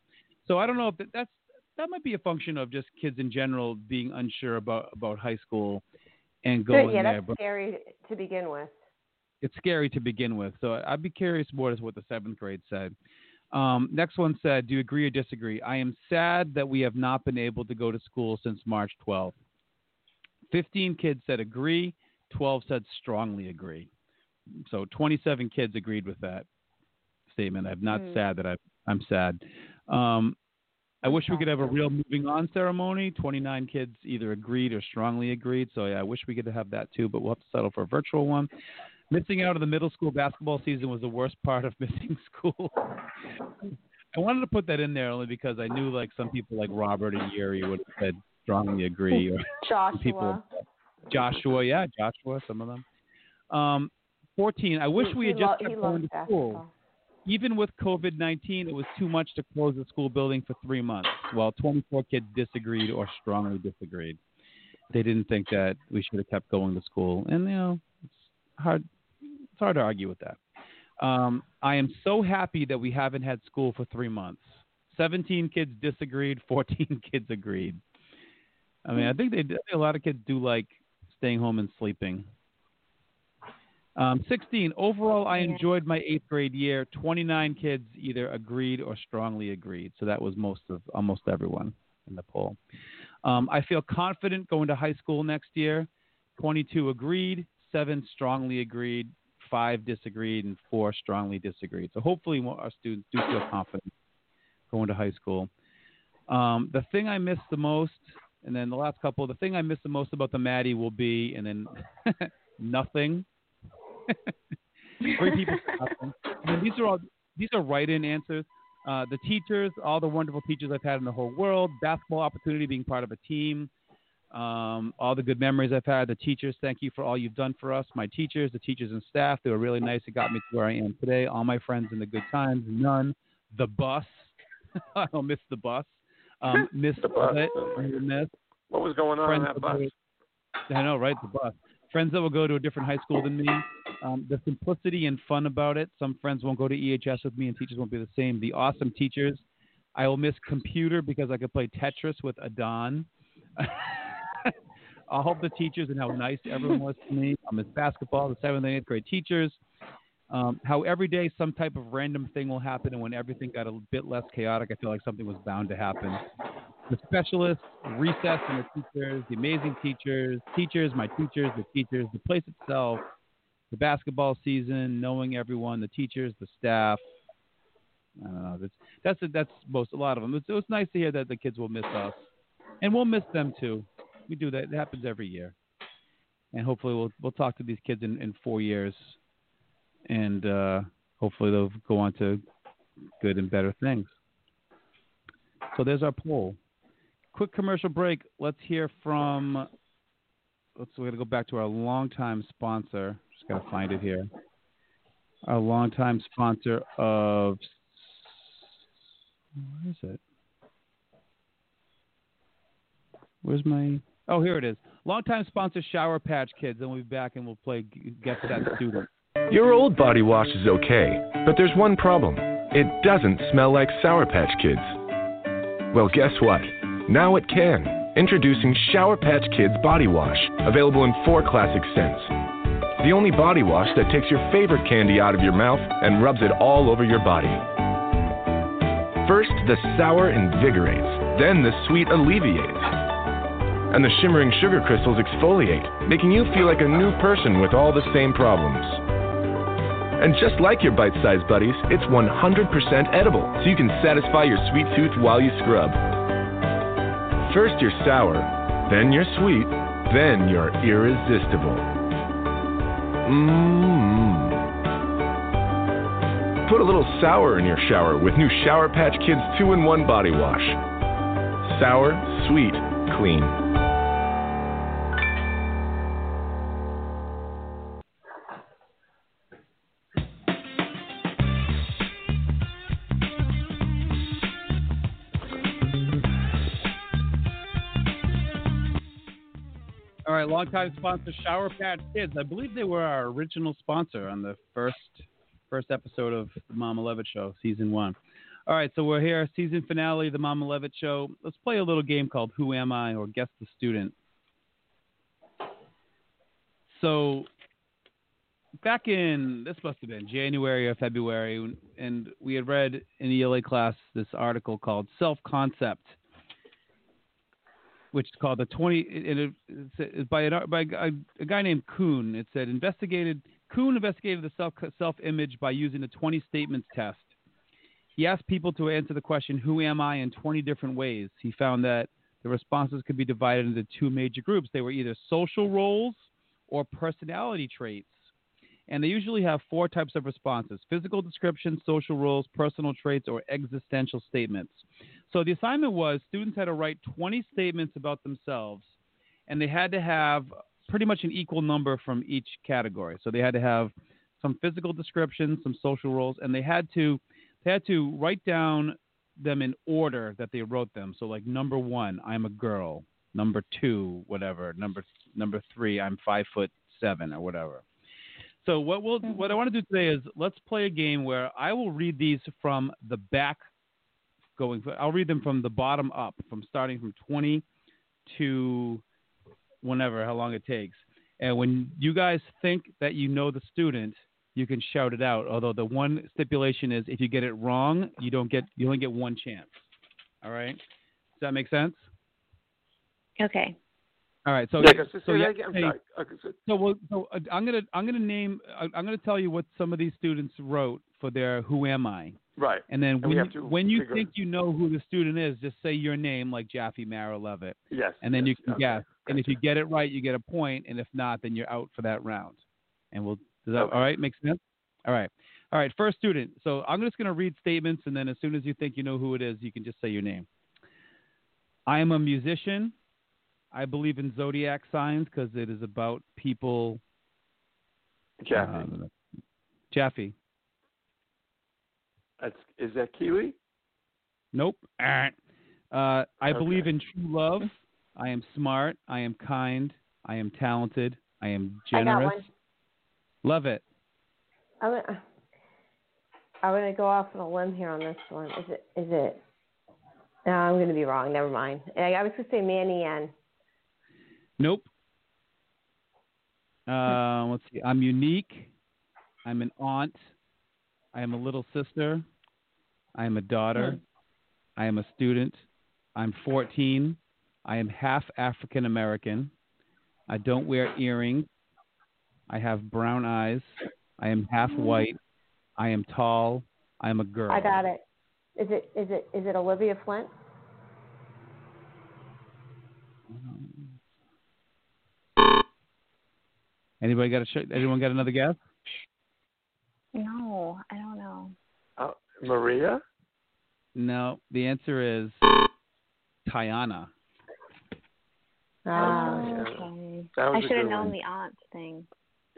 So I don't know if that, that's that might be a function of just kids in general being unsure about about high school and going yeah, there. that's But scary to begin with. it's scary to begin with. So I'd be curious more as what the seventh grade said. Um, next one said, "Do you agree or disagree?" I am sad that we have not been able to go to school since March 12th. Fifteen kids said agree. Twelve said strongly agree. So 27 kids agreed with that statement. I'm not Hmm. sad that I, I'm sad. Um, I wish we could have a real moving on ceremony. 29 kids either agreed or strongly agreed. So yeah, I wish we could have that too, but we'll have to settle for a virtual one. Missing out of the middle school basketball season was the worst part of missing school. I wanted to put that in there only because I knew like some people like Robert and Yuri would have said strongly agree or Joshua. people Joshua, yeah, Joshua, some of them. Um, 14. I wish we had just kept going to school. Even with COVID 19, it was too much to close the school building for three months. While 24 kids disagreed or strongly disagreed. They didn't think that we should have kept going to school. And, you know, it's hard, it's hard to argue with that. Um, I am so happy that we haven't had school for three months. 17 kids disagreed, 14 kids agreed. I mean, I think they a lot of kids do like staying home and sleeping. Um, 16. Overall, I enjoyed my eighth grade year. 29 kids either agreed or strongly agreed. So that was most of almost everyone in the poll. Um, I feel confident going to high school next year. 22 agreed, seven strongly agreed, five disagreed, and four strongly disagreed. So hopefully, our students do feel confident going to high school. Um, the thing I miss the most, and then the last couple, the thing I miss the most about the Maddie will be, and then nothing. Three people nothing. These are all these are write-in answers. Uh, the teachers, all the wonderful teachers I've had in the whole world, basketball opportunity, being part of a team, um, all the good memories I've had. The teachers, thank you for all you've done for us. My teachers, the teachers and staff, they were really nice. It got me to where I am today. All my friends in the good times, none. The bus, I don't miss the bus. Um, miss The bus. it. Miss. What was going on Friends on that bus? I know, right? The bus. Friends that will go to a different high school than me. Um, the simplicity and fun about it. Some friends won't go to EHS with me, and teachers won't be the same. The awesome teachers. I will miss computer because I could play Tetris with Adon. I'll hope the teachers and how nice everyone was to me. I'll miss basketball, the seventh and eighth grade teachers. Um, how every day some type of random thing will happen, and when everything got a bit less chaotic, I feel like something was bound to happen the specialists, recess and the teachers, the amazing teachers, teachers, my teachers, the teachers, the place itself, the basketball season, knowing everyone, the teachers, the staff. I don't know. That's that's that's most a lot of them. It's, it was nice to hear that the kids will miss us, and we'll miss them too. We do that. It happens every year, and hopefully we'll we'll talk to these kids in, in four years, and uh, hopefully they'll go on to good and better things. So there's our poll quick commercial break. Let's hear from. Let's we're gonna go back to our longtime sponsor. Just gotta find it here. Our longtime sponsor of. Where is it? Where's my? Oh, here it is. Longtime sponsor Shower Patch Kids. Then we'll be back and we'll play Guess That Student. Your old body wash is okay, but there's one problem. It doesn't smell like Sour Patch Kids. Well, guess what? Now it can. Introducing Shower Patch Kids Body Wash, available in four classic scents. The only body wash that takes your favorite candy out of your mouth and rubs it all over your body. First, the sour invigorates, then the sweet alleviates. And the shimmering sugar crystals exfoliate, making you feel like a new person with all the same problems. And just like your bite sized buddies, it's 100% edible, so you can satisfy your sweet tooth while you scrub. First you're sour, then you're sweet, then you're irresistible. Mmm. Put a little sour in your shower with new Shower Patch Kids 2 in 1 body wash. Sour, sweet, clean. All right, longtime sponsor Shower Patch Kids. I believe they were our original sponsor on the first first episode of the Mama Levitt Show, season one. All right, so we're here, season finale of the Mama Levitt Show. Let's play a little game called Who Am I or Guess the Student. So back in this must have been January or February, and we had read in the ELA class this article called Self Concept which is called the 20 and it's by, an, by a, guy named Kuhn. It said investigated Kuhn investigated the self image by using the 20 statements test. He asked people to answer the question "Who am I?" in 20 different ways. He found that the responses could be divided into two major groups. They were either social roles or personality traits. And they usually have four types of responses physical description, social roles, personal traits, or existential statements. So the assignment was students had to write 20 statements about themselves, and they had to have pretty much an equal number from each category. So they had to have some physical description, some social roles, and they had to they had to write down them in order that they wrote them. So like number one, I'm a girl. Number two, whatever. Number number three, I'm five foot seven or whatever. So what we'll mm-hmm. what I want to do today is let's play a game where I will read these from the back going I'll read them from the bottom up, from starting from 20 to whenever, how long it takes. And when you guys think that you know the student, you can shout it out. Although the one stipulation is if you get it wrong, you don't get you only get one chance. All right? Does that make sense? Okay. All right. So Yeah, 'cause- so say you that have again. to I'm say- Okay, so- so, well, so uh, I'm gonna I'm gonna name uh, I'm gonna tell you what some of these students wrote for their Who Am I, Right. and then And when you, when you figure- think you know who the student is, just say your name like Jaffe Mara Levitt, Yes. and then you can okay, guess. And if you get it right, you get a point, and if not, then you're out for that round. And we'll does that Okay. all right? Make sense? All right. All right. First student. So I'm just gonna read statements, and then as soon as you think you know who it is, you can just say your name. I am a musician. I believe in zodiac signs because it is about people. Jaffe. um, Jaffe. That's, is that Keely? Nope. Uh, I believe in true love. I am smart. I am kind. I am talented. I am I got generous. Love it. I'm gonna, I'm gonna go off on a limb here on this one. Is it? Is it? No, I'm gonna be wrong. Never mind. I, I was gonna say Manny N. Nope. Uh, let's see. I'm unique. I'm an aunt. I am a little sister. I am a daughter. I am a student. I'm 14. I am half African American. I don't wear earrings. I have brown eyes. I am half white. I am tall. I am a girl. I got it. Is it? Is it? Is it Olivia Flint? Anybody got a sh- anyone got another guess? No, I don't know. Uh, Maria? No. The answer is Tiana. Ah. yeah. okay. That was I a should have known one. the aunt thing.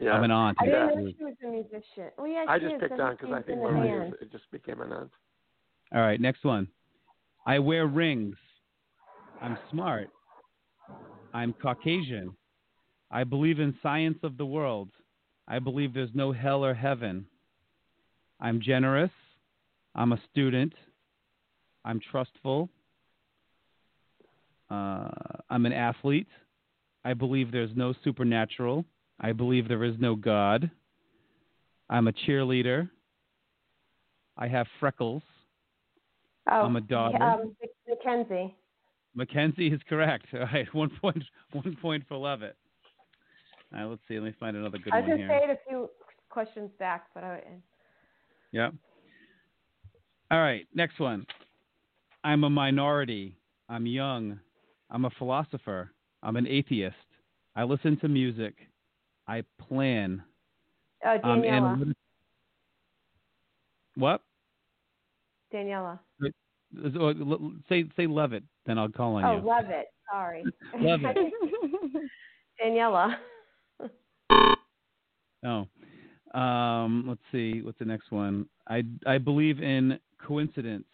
Yeah. I'm an aunt. I didn't Yeah. know she was a musician. Oh yeah, I she just is. picked on because I think in the Maria, it just became an aunt. All right, next one. I wear rings. I'm smart. I'm Caucasian. I believe in science of the world. I believe there's no hell or heaven. I'm generous. I'm a student. I'm trustful. Uh, I'm an athlete. I believe there's no supernatural. I believe there is no God. I'm a cheerleader. I have freckles. Oh, I'm a daughter. Um, Mackenzie. Mackenzie is correct. All right, one point, one point for Levitt. All right, let's see. Let me find another good I was one gonna here. say it a few questions back, but I. Yeah. All right, next one. I'm a minority. I'm young. I'm a philosopher. I'm an atheist. I listen to music. I plan. Oh, I'm Daniela. analytic- What? Daniela. Oh, Say say Levitt, then I'll call on you. Oh, you. love it. Sorry. Love it. Daniela. Oh, um, let's see. What's the next one? I I believe in coincidence.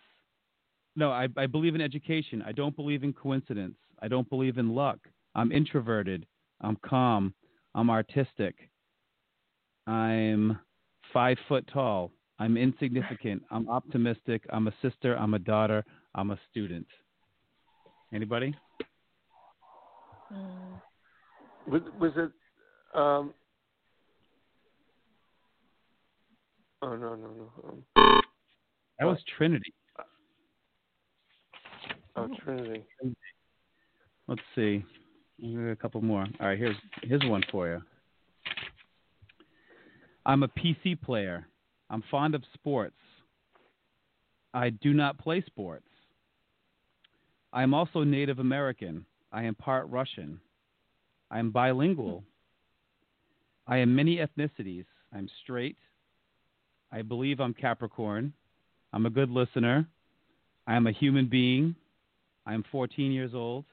No, I I believe in education. I don't believe in coincidence. I don't believe in luck. I'm introverted. I'm calm. I'm artistic. I'm five foot tall. I'm insignificant. I'm optimistic. I'm a sister. I'm a daughter. I'm a student. Anybody? Mm. Was, was it? Um, oh no no no. Um, That was Trinity. oh Trinity. Let's see. A couple more. All right, here's here's one for you. I'm a PC player. I'm fond of sports. I do not play sports. I am also Native American. I am part Russian. I am bilingual. I am many ethnicities. I'm straight. I believe I'm Capricorn. I'm a good listener. I am a human being. I am 14 years old.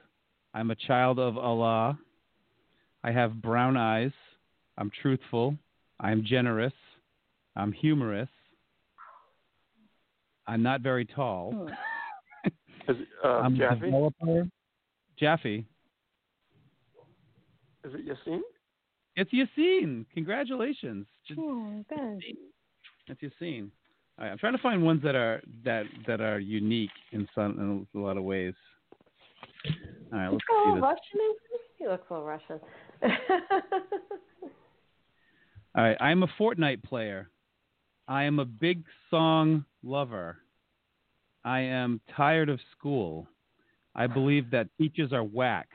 I'm a child of Allah. I have brown eyes. I'm truthful. I'm generous. I'm humorous. I'm not very tall. Is it, uh, I'm a developer. Jaffe. Is it Yassine? It's Yassine. Congratulations. J- Hmm, good. It's Yassine. All right, I'm trying to find ones that are that that are unique in some in a lot of ways. All right, let's Look a see this. Russian. in him? He looks a little Russian. All right, I'm a Fortnite player. I am a big song lover. I am tired of school. I believe that teachers are whack.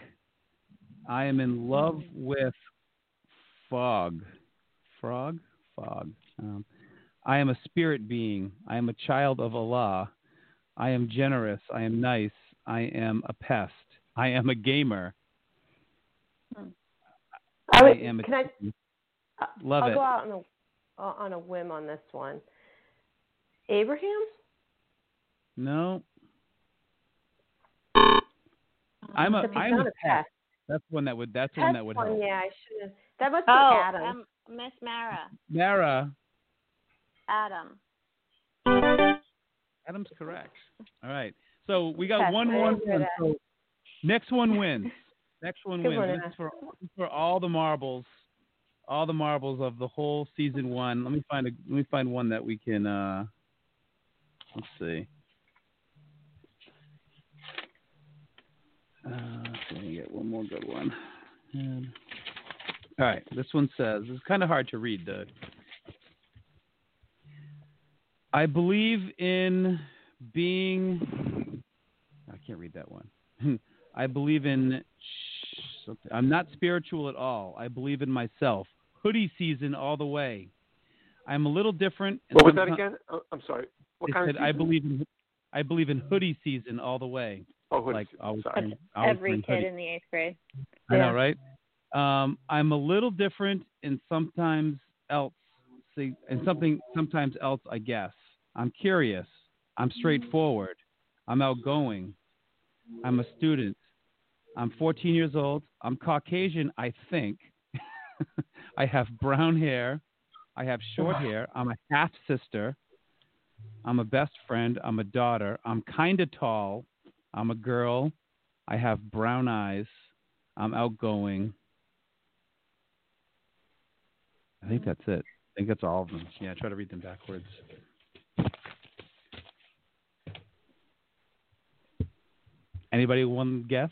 I am in love with fog. Frog? Fog. Um, I am a spirit being. I am a child of Allah. I am generous. I am nice. I am a pest. I am a gamer. I would, am a can I? Love I'll it. go out on a uh, on a whim on this one. Abraham. No. I'm a Except he's I'm a a pest. That's one that would. That's one that would one, help. yeah, I should have. That must be Oh, Adam. um, Miss Mara, Mara, Adam. Adam's correct. All right. So we got Yes, one one. didn't hear one. that. So next one wins. Next one Good wins. one, This is for for all the marbles, all the marbles of the whole season one. Let me find a let me find one that we can. uh Let's see. Uh, let me get one more good one. Um, all right, this one says it's kind of hard to read. The I believe in being. I can't read that one. I believe in. I'm not spiritual at all. I believe in myself. Hoodie season all the way. I'm a little different. and What was that again? Oh, I'm sorry. What kind said, of I believe in. I believe in hoodie season all the way. Oh, hoodie like season. always Sorry. bring- always Every kid hoodie. in the eighth grade. I know, Yeah. right? Um, I'm a little different and sometimes else, see, and something sometimes else. I guess I'm curious. I'm straightforward. I'm outgoing. I'm a student. I'm 14 years old. I'm Caucasian, I think. I have brown hair. I have short hair. I'm a half sister. I'm a best friend. I'm a daughter. I'm kind of tall. I'm a girl. I have brown eyes. I'm outgoing. I think that's it. I think that's all of them. Yeah, try to read them backwards. Anybody one guess?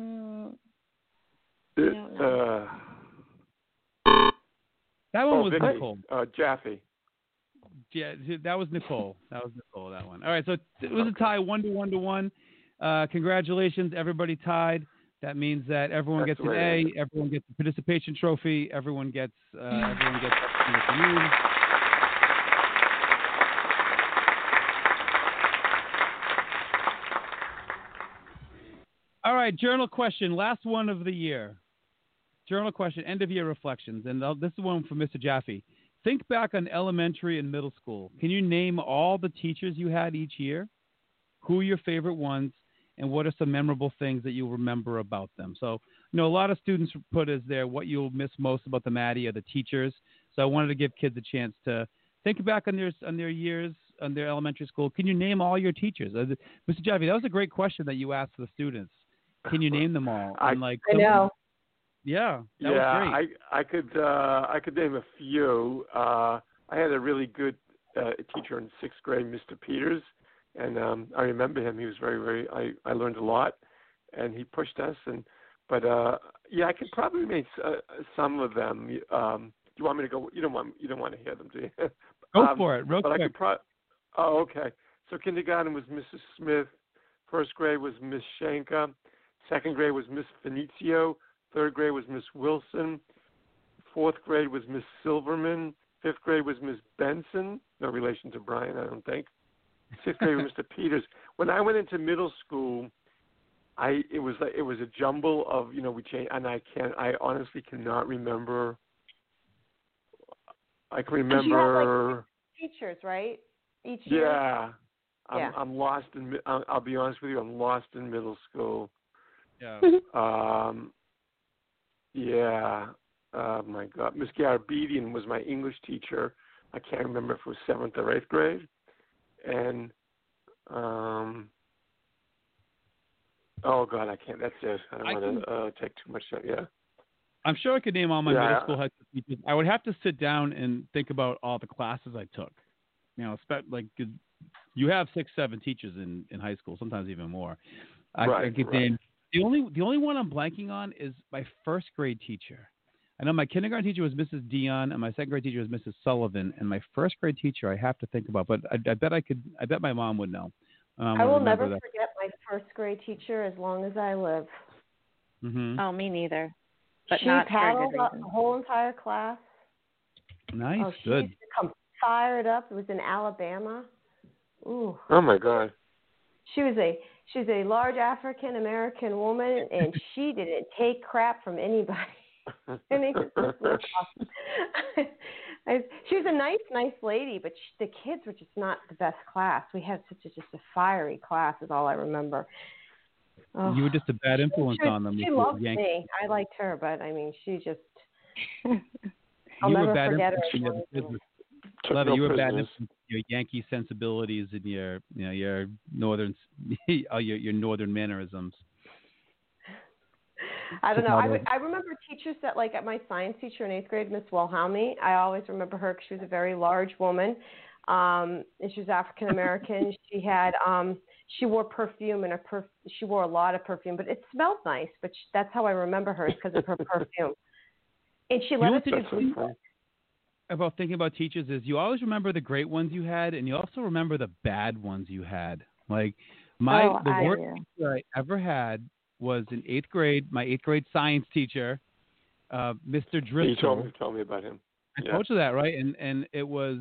Mm, Uh, don't know. uh, That one oh, was Vicky. Nicole. Uh, Jaffe. Yeah, that was Nicole. That was Nicole. That one. All right, so it was a tie, one to one to one. Uh, congratulations, everybody tied. That means that everyone That's gets an way A. Everyone gets a participation trophy. Everyone gets. Uh, everyone gets. everything that they need. All right, journal question. Last one of the year. Journal question. End of year reflections, and this is one from Mr. Jaffe. Think back on elementary and middle school. Can you name all the teachers you had each year? Who are your favorite ones? And what are some memorable things that you remember about them? So, you know, a lot of students put as there what you'll miss most about the Maddie are the teachers. So I wanted to give kids a chance to think back on their on their years on their elementary school. Can you name all your teachers? Uh, Mr. Jaffe, that was a great question that you asked the students. Can you name them all? I- and like, I know. Yeah, that yeah, was great. I I could uh, I could name a few. Uh, I had a really good uh, teacher in sixth grade, Mr. Peters, and um, I remember him. He was very very. I I learned a lot, and he pushed us. And but uh, yeah, I could probably name uh, some of them. Um, do you want me to go? You don't want you don't want to hear them, do you? Go um, for it, real but I could pro- Oh, okay. So kindergarten was Mrs. Smith. First grade was Miss Shanka. Second grade was Miss Fenicio. Third grade was Miss Wilson. Fourth grade was Miss Silverman. Fifth grade was Miss Benson. No relation to Brian, I don't think. Sixth grade was Mr. Peters. When I went into middle school, I it was like it was a jumble of you know we changed and I can't I honestly cannot remember. I can 'Cause you have, like, remember. Teachers, right? Each year. Yeah. I'm Yeah. I'm lost in I'll be honest with you, I'm lost in middle school. Yeah. Um yeah. Oh my god. Miss Garabedian was my English teacher. I can't remember if it was seventh or eighth grade. And um Oh God, I can't. That's it. I don't I want to uh, take too much time. Yeah. I'm sure I could name all my Yeah. middle school high school teachers. I would have to sit down and think about all the classes I took. You know, spe- like 'cause you have six, seven teachers in, in high school, sometimes even more. I, I Right, could right. name the only the only one I'm blanking on is my first grade teacher. I know my kindergarten teacher was Mrs. Dion, and my second grade teacher was Mrs. Sullivan, and my first grade teacher I have to think about, but I, I bet I could. I bet my mom would know. Um, I will remember never that. forget my first grade teacher as long as I live. Mhm. Oh, me neither. But she not for paddled up the whole entire class. Nice, oh, she good. used to come fired up. It was in Alabama. Ooh. Oh my God. She was a she was a large African American woman, and she didn't take crap from anybody. and they just look off. She was a nice, nice lady, but she, the kids were just not the best class. We had such a just a fiery class, is all I remember. Oh. You were just a bad influence she, on them. She You loved Yankee- me. I liked her, but I mean, she just. I'll you were never bad forget her. Influence on your as long as- business. Took Love it. no You were bad prisoners. influence, your Yankee sensibilities and your, you know, your northern, oh, your your northern mannerisms. I don't know. I, I remember teachers that, like, at my science teacher in eighth grade, Miss Wilhelmi. I always remember her because she was a very large woman, um, and she was African American. she had, um, she wore perfume and a perf- she wore a lot of perfume, but it smelled nice. But she, that's how I remember her, is because of her perfume. And she let know us what's do That's really funny. About thinking about teachers is you always remember the great ones you had, and you also remember the bad ones you had. Like my Oh, the I worst do. teacher I ever had was in eighth grade. My eighth grade science teacher, uh, Mr. Driscoll. You told me, told me about him. I Yeah. told you that, right? And and it was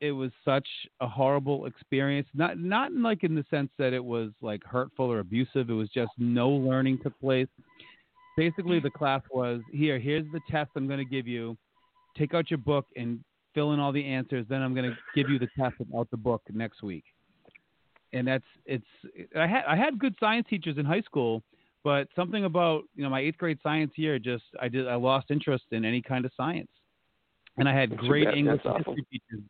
it was such a horrible experience. Not not in like in the sense that it was like hurtful or abusive. It was just no learning took place. Basically, the class was here. Here's the test I'm going to give you. Take out your book and fill in all the answers. Then I'm going to give you the test without the book next week. And that's it's. I had I had good science teachers in high school, but something about you know my eighth grade science year just I did I lost interest in any kind of science. And I had That's great bad. English history teachers.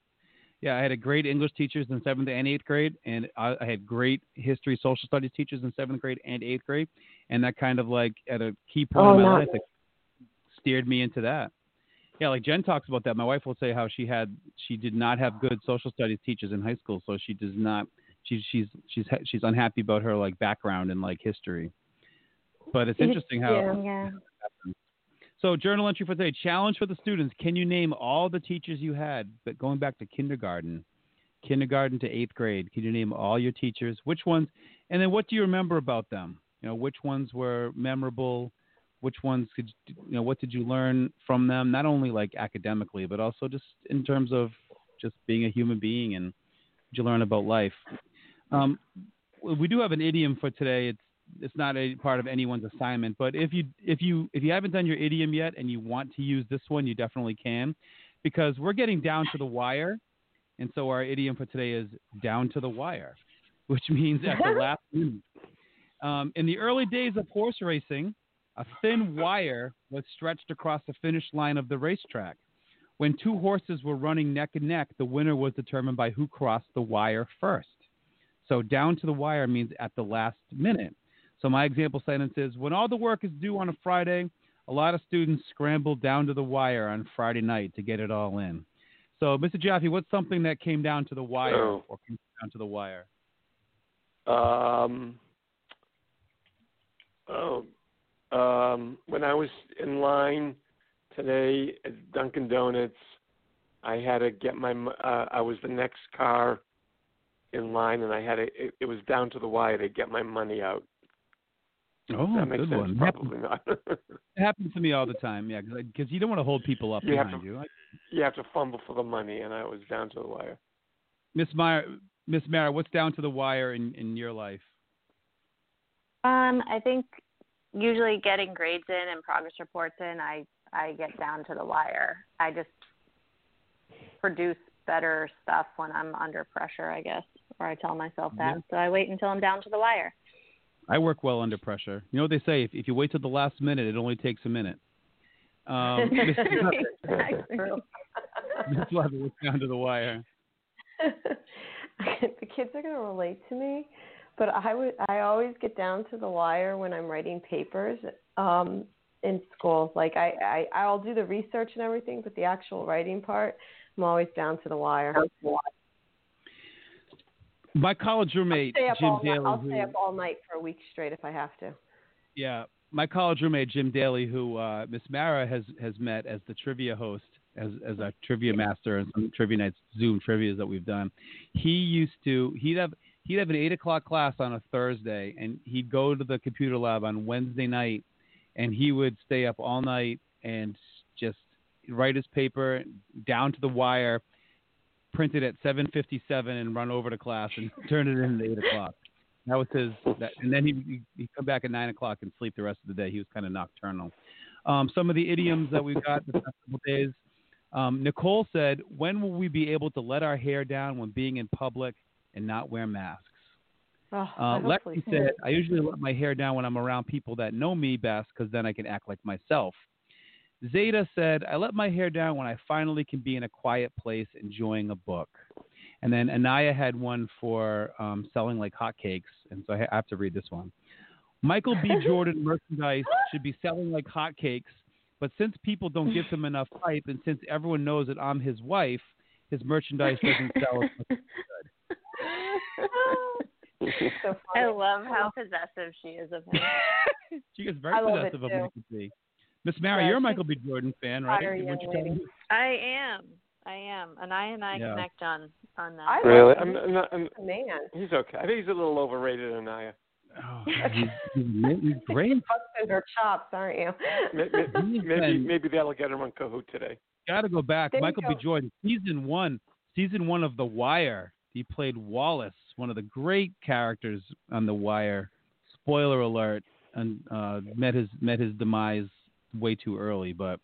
Yeah, I had a great English teachers in seventh and eighth grade, and I, I had great history, social studies teachers in seventh grade and eighth grade, and that kind of like at a key point Oh, in my life, it steered me into that. Yeah, like Jen talks about that. My wife will say how she had she did not have good social studies teachers in high school, so she does not. She's she's she's she's unhappy about her like background in like history. But it's interesting how. Yeah. so journal entry for today. Challenge for the students. Can you name all the teachers you had, but going back to kindergarten, kindergarten to eighth grade? Can you name all your teachers? Which ones? And then what do you remember about them? You know, which ones were memorable? Which ones could you know? What did you learn from them? Not only like academically, but also just in terms of just being a human being and what you learn about life. Um, we do have an idiom for today. It's it's not a part of anyone's assignment, but if you if you if you haven't done your idiom yet and you want to use this one, you definitely can, because we're getting down to the wire, and so our idiom for today is down to the wire, which means at the last minute. Um, in the early days of horse racing, a thin wire was stretched across the finish line of the racetrack. When two horses were running neck and neck, the winner was determined by who crossed the wire first. So down to the wire means at the last minute. So my example sentence is when all the work is due on a Friday, a lot of students scramble down to the wire on Friday night to get it all in. So, Mr. Jaffe, what's something that came down to the wire Oh. or came down to the wire? Um, oh, um, when I was in line today at Dunkin' Donuts, I had to get my. Uh, I was the next car in line, and I had to. It, it was down to the wire to get my money out. Oh, that makes good sense. one. Probably not. It happens to me all the time, yeah, because you don't want to hold people up You behind to- you. I- you have to fumble for the money, and I was down to the wire. Miss Meyer, Miss Mara, what's down to the wire in, in your life? Um, I think usually getting grades in and progress reports in, I I get down to the wire. I just produce better stuff when I'm under pressure, I guess, or I tell myself that. Yeah. So I wait until I'm down to the wire. I work well under pressure. You know what they say? If, if you wait till the last minute, it only takes a minute. Um, Exactly. Miss Levitt, what's down to the wire? the kids are going to relate to me, but I would I always get down to the wire when I'm writing papers um in school. Like I, I I'll do the research and everything, but the actual writing part, I'm always down to the wire. My college roommate, Jim night. Daly, I'll who, stay up all night for a week straight if I have to. yeah, my college roommate Jim Daly, who uh, Miss Mara has has met as the trivia host, as as our trivia master and some trivia nights Zoom trivia's that we've done. He used to he'd have he'd have an eight o'clock class on a Thursday, and he'd go to the computer lab on Wednesday night, and he would stay up all night and just write his paper down to the wire, print it at seven fifty seven, and run over to class and turn it in at eight o'clock. That was his. That, and then he he'd come back at nine o'clock and sleep the rest of the day. He was kind of nocturnal. Um, some of the idioms that we've got the couple days. Um, Nicole said, "When will we be able to let our hair down when being in public and not wear masks?" Oh, Uh, Lexi said, I usually let my hair down when I'm around people that know me best because then I can act like myself. Zeta said, I let my hair down when I finally can be in a quiet place enjoying a book. And then Anaya had one for um, selling like hotcakes. And so I have to read this one. Michael B. Jordan merchandise should be selling like hotcakes, but since people don't give him enough hype and since everyone knows that I'm his wife, his merchandise doesn't sell as much so I love how oh. possessive she is of him. She gets very I possessive of too. Michael B. Miss Mary, Yeah, you're a Michael B. Jordan fan, right? fire you lady. me? I am. I am. And I and I Yeah. connect on on that. I Really? I'm. I'm not, I'm, Man. he's okay. I think he's a little overrated, Anaya. Oh, he's, he's, he's great. Busting her chops, aren't you? Maybe, maybe, been- maybe that'll get him on Kahoot today. Got to go back. There you Michael B. Jordan, season one, season one of The Wire. He played Wallace, one of the great characters on The Wire. Spoiler alert, and uh, met his met his demise way too early. But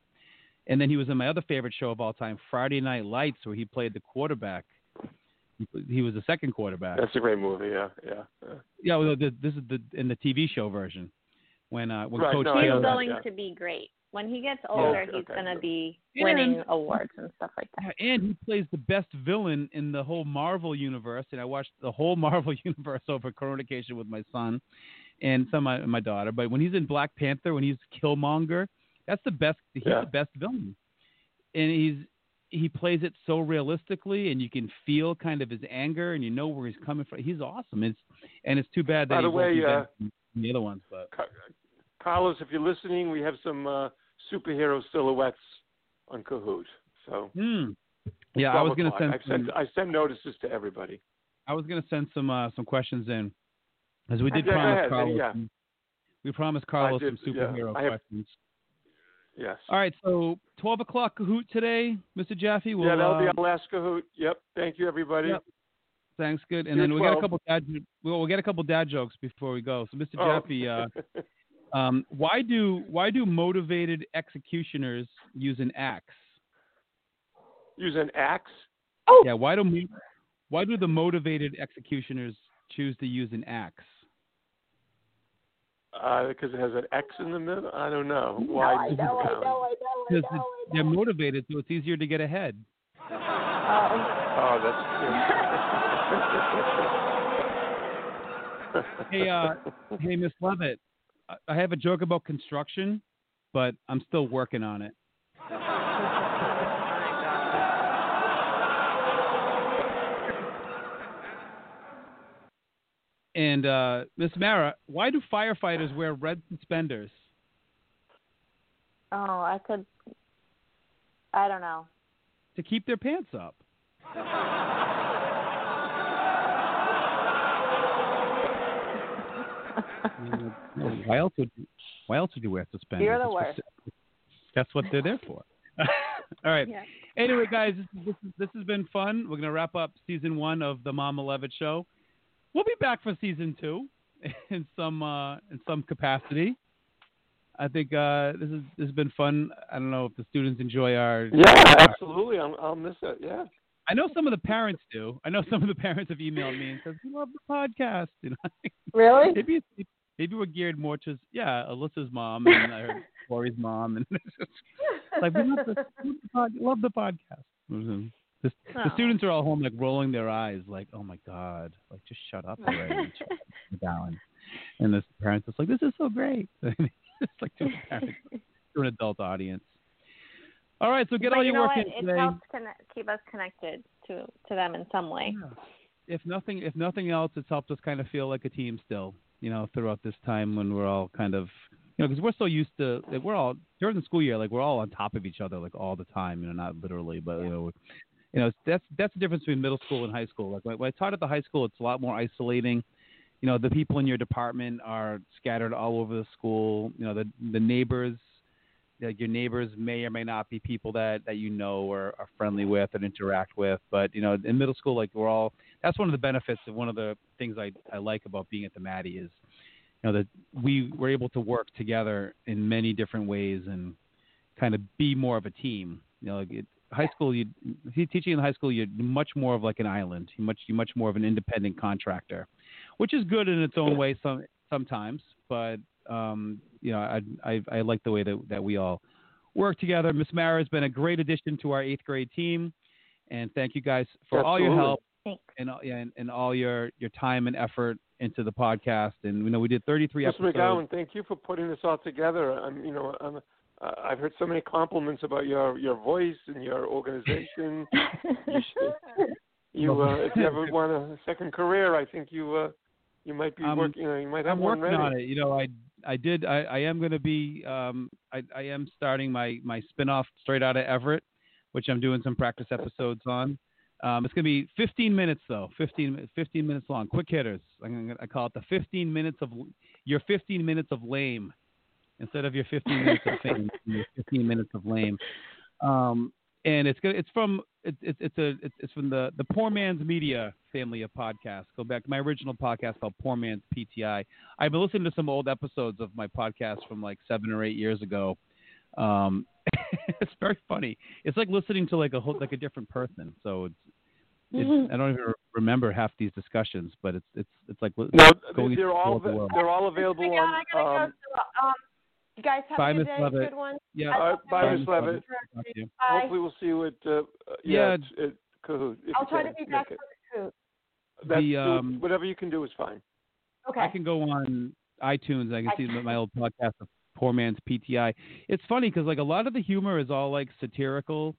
and then he was in my other favorite show of all time, Friday Night Lights, where he played the quarterback. He, he was the second quarterback. That's a great movie. Yeah, yeah. yeah. Yeah, well, the, this is the in the TV show version when uh, when Right, Coach no, I He's know Taylor. that, going yeah. to be great. When he gets older, okay, he's okay. going to be And- winning awards and stuff like that. Yeah, and he plays the best villain in the whole Marvel universe. And I watched the whole Marvel universe over communication with my son and some of my, my daughter. But when he's in Black Panther, when he's Killmonger, that's the best. He's Yeah. the best villain, and he's he plays it so realistically, and you can feel kind of his anger, and you know where he's coming from. He's awesome. It's and it's too bad that By he the won't way, uh, the other ones. But Ca- Carlos, if you're listening, we have some uh, superhero silhouettes on Kahoot. So hmm. yeah, I was gonna send. I've some- I send notices to everybody. I was gonna send some uh, some questions in, as we did Yeah, promise ahead, Carlos. yeah. We promised Carlos did, some yeah. superhero have- questions. Yes. All right, so twelve o'clock Kahoot today, Mr. Jaffe. We'll, yeah, that'll be uh, our last Kahoot. Yep. Thank you, everybody. Yep. Thanks, good. And See you then we got a 12. couple dad. We'll, we'll get a couple dad jokes before we go. So, Mr. Oh. Jaffe, uh, um, why do why do motivated executioners use an axe? Use an axe. Oh. Yeah, why do why do the motivated executioners choose to use an axe? because it has an X in the middle. I don't know. No, Why? I know, I know, I know, I Because know, it's- they're motivated, so it's easier to get ahead. Oh, that's Hey, uh, hey, Miss Levitt, I- have a joke about construction, but I'm still working on it. And uh, Miss Mara, why do firefighters wear red suspenders? Oh, I could. I don't know. To keep their pants up. Mm, why else would why else would you wear suspenders? You're the worst. That's what they're there for. All right. Yeah. Anyway, guys, this, this, this has been fun. We're going to wrap up season one of the Mama Levitt Show. We'll be back for season two in some uh, in some capacity. I think uh, this is this has been fun. I don't know if the students enjoy our. yeah, absolutely. I'm, I'll miss it. Yeah. I know some of the parents do. I know some of the parents have emailed me and said we love the podcast. You know, Really? maybe maybe we're geared more to yeah Alyssa's mom and I heard Corey's mom and it's just like we love the, love the, pod, love the podcast. Mhm. The, the Oh. students are all home like rolling their eyes like oh my god like just shut up already down and the parents is like this is so great it's like to a parent to an adult audience. All right, so get but all you your work what? in It helps connect, keep us connected to to them in some way. Yeah. If nothing, if nothing else, it's helped us kind of feel like a team still. You know, throughout this time when we're all kind of, you know, because we're so used to, like, we're all during the school year, like we're all on top of each other, like all the time. You know, not literally, but you know, you know, that's that's the difference between middle school and high school. Like when I taught at the high school, it's a lot more isolating. You know, the people in your department are scattered all over the school. You know, the the neighbors like your neighbors may or may not be people that that you know or are friendly with and interact with. But you know, in middle school, like we're all that's one of the benefits of one of the things I I like about being at the Maddie is you know that we were able to work together in many different ways and kind of be more of a team. You know, like it, high school, you teaching in high school, you're much more of like an island. You much you much more of an independent contractor. which is good in its own way some sometimes. But um, you know, I, I I like the way that that we all work together. Miss Mara has been a great addition to our eighth grade team, and thank you guys for all your help Thanks. and all- and, and all your your time and effort into the podcast. And you know, we did 33 Mr. episodes. McGowan, thank you for putting this all together. I'm, you know, I'm, uh, I've heard so many compliments about your your voice and your organization. you should, you, uh, if you ever want a second career, I think you uh, you might be Um, working. You, know, you might have I'm one working ready. on it. You know, I I did. I, I am going to be. Um, I I am starting my my spinoff straight out of Everett, which I'm doing some practice episodes on. Um, it's going to be 15 minutes though, 15 15 minutes long, quick hitters. I'm gonna, I call it the 15 minutes of your 15 minutes of lame instead of your 15 minutes of fame. Your 15 minutes of lame. Um, and it's gonna, it's from it's it's it's a it's, it's from the the Poor Man's Media family of podcasts. Go back to my original podcast called Poor Man's PTI. I've been listening to some old episodes of my podcast from like seven or eight years ago. Um, it's very funny. It's like listening to like a whole, like a different person. So it's, it's I don't even remember half these discussions, but it's it's it's like No, going they're all the they're all available Oh my God, on. Go. So, you guys have Bye, a good Miss day. Levitt. Good one. yeah. all right, bye, Bye, Miss Miss Levitt. Levitt. Talk to you. Bye. Hopefully, we'll see you at. Uh, Yeah. yeah, at, at Kahoot. if I'll try can to be back it. for the coot. That's, The, do- um, whatever you can do is fine. Okay. I can go on iTunes. I can I see can. my old podcast of Poor Man's PTI. It's funny because like a lot of the humor is all like satirical,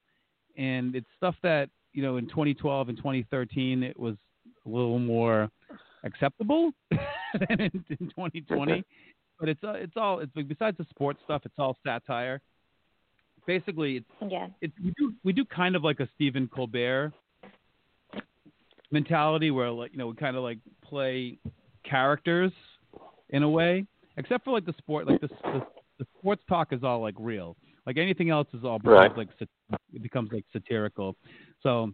and it's stuff that you know in 2012 and 2013 it was a little more acceptable than in, in 2020. but it's uh, it's all it's like besides the sports stuff, it's all satire. Basically, it's yeah. it's we do we do kind of like a Stephen Colbert mentality where like you know we kind of like play characters in a way, except for like the sport like the the, the sports talk is all like real. Like anything else is all becomes Right. like sat- it becomes like satirical. So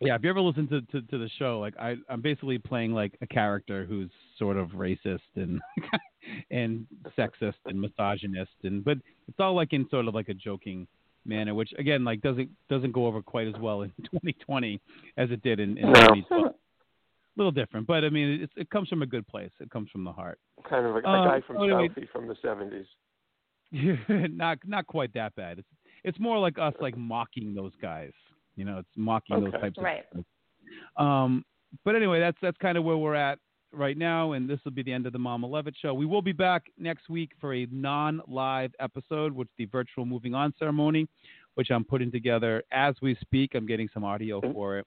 yeah, if you ever listen to, to, to the show, like I I'm basically playing like a character who's sort of racist and and sexist and misogynist and but it's all like in sort of like a joking manner, which again like doesn't doesn't go over quite as well in 2020 as it did in, in No. 2012. A little different, but I mean it, it comes from a good place. It comes from the heart. Kind of a, a Um, guy from anyway- Southie from the '70s. not not quite that bad. It's it's more like us like mocking those guys. You know, it's mocking those Okay. types of Right. Um, but anyway, that's that's kind of where we're at right now, and this will be the end of the Mama Levitt show. We will be back next week for a non-live episode, which is the virtual moving on ceremony, which I'm putting together as we speak. I'm getting some audio for it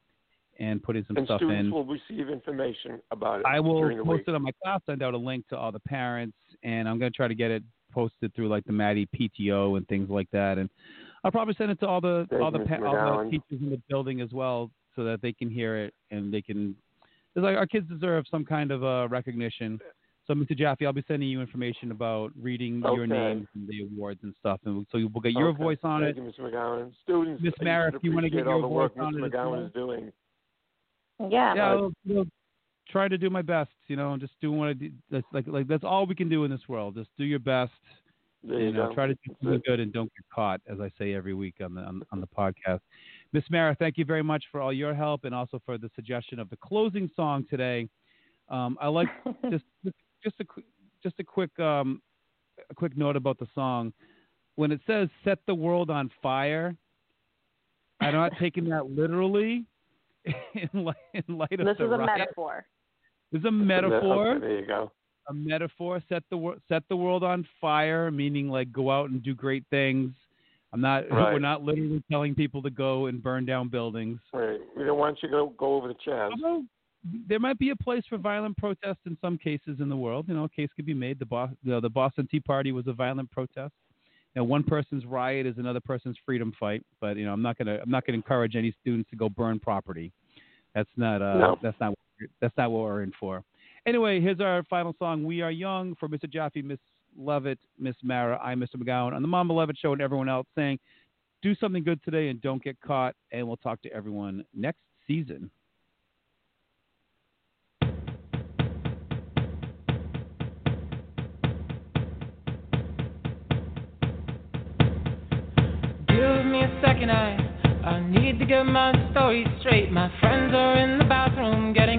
and putting some And stuff students in. will receive information about it I will during the post week. it on my class, send out a link to all the parents, and I'm going to try to get it posted through like the Maddie PTO and things like that. And I'll probably send it to all the Thank all the pa- all the teachers in the building as well, so that they can hear it and they can. It's like our kids deserve some kind of uh, recognition. So, Mr. Jaffe, I'll be sending you information about reading your name and the awards and stuff, and so we'll get your Okay. voice on Thank it. Thank you, Mr. McGowan. Students, Miss you Mara, if you wanna get your voice on Mr. it as McGowan well. is doing. Yeah. yeah, I'll, I'll try to do my best. You know, and just do what I do. That's like like that's all we can do in this world. Just do your best. There you you know, go. try to do something good and don't get caught, as I say every week on the on, on the podcast. Miss Mara, thank you very much for all your help and also for the suggestion of the closing song today. Um, I like just just just a just a quick um, a quick note about the song. When it says "set the world on fire," I'm not taking that literally. In light, in light of this the is a riot. metaphor. This is a metaphor Okay, there you go. A metaphor set the wor- set the world on fire meaning like go out and do great things. I'm not we're not literally telling people to go and burn down buildings. Right. We don't want you to go, go over the chest. although there might be a place for violent protest in some cases in the world. You know a case could be made. The, Bo- the, the boston tea party was a violent protest. You know, one person's riot is another person's freedom fight but you know i'm not going to i'm not to encourage any students to go burn property. That's not uh No. that's not what that's not what we're in for Anyway, here's our final song, We Are Young, for Mr. Jaffe, Miss Levitt, Miss Mara, I'm Mr. McGowan, on the Mama Levitt Show, and everyone else saying, do something good today and don't get caught. And we'll talk to everyone next season. Give me a second, I I need to get my story straight. My friends are in the bathroom getting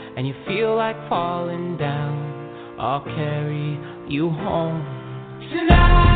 feel like falling down, I'll carry you home tonight.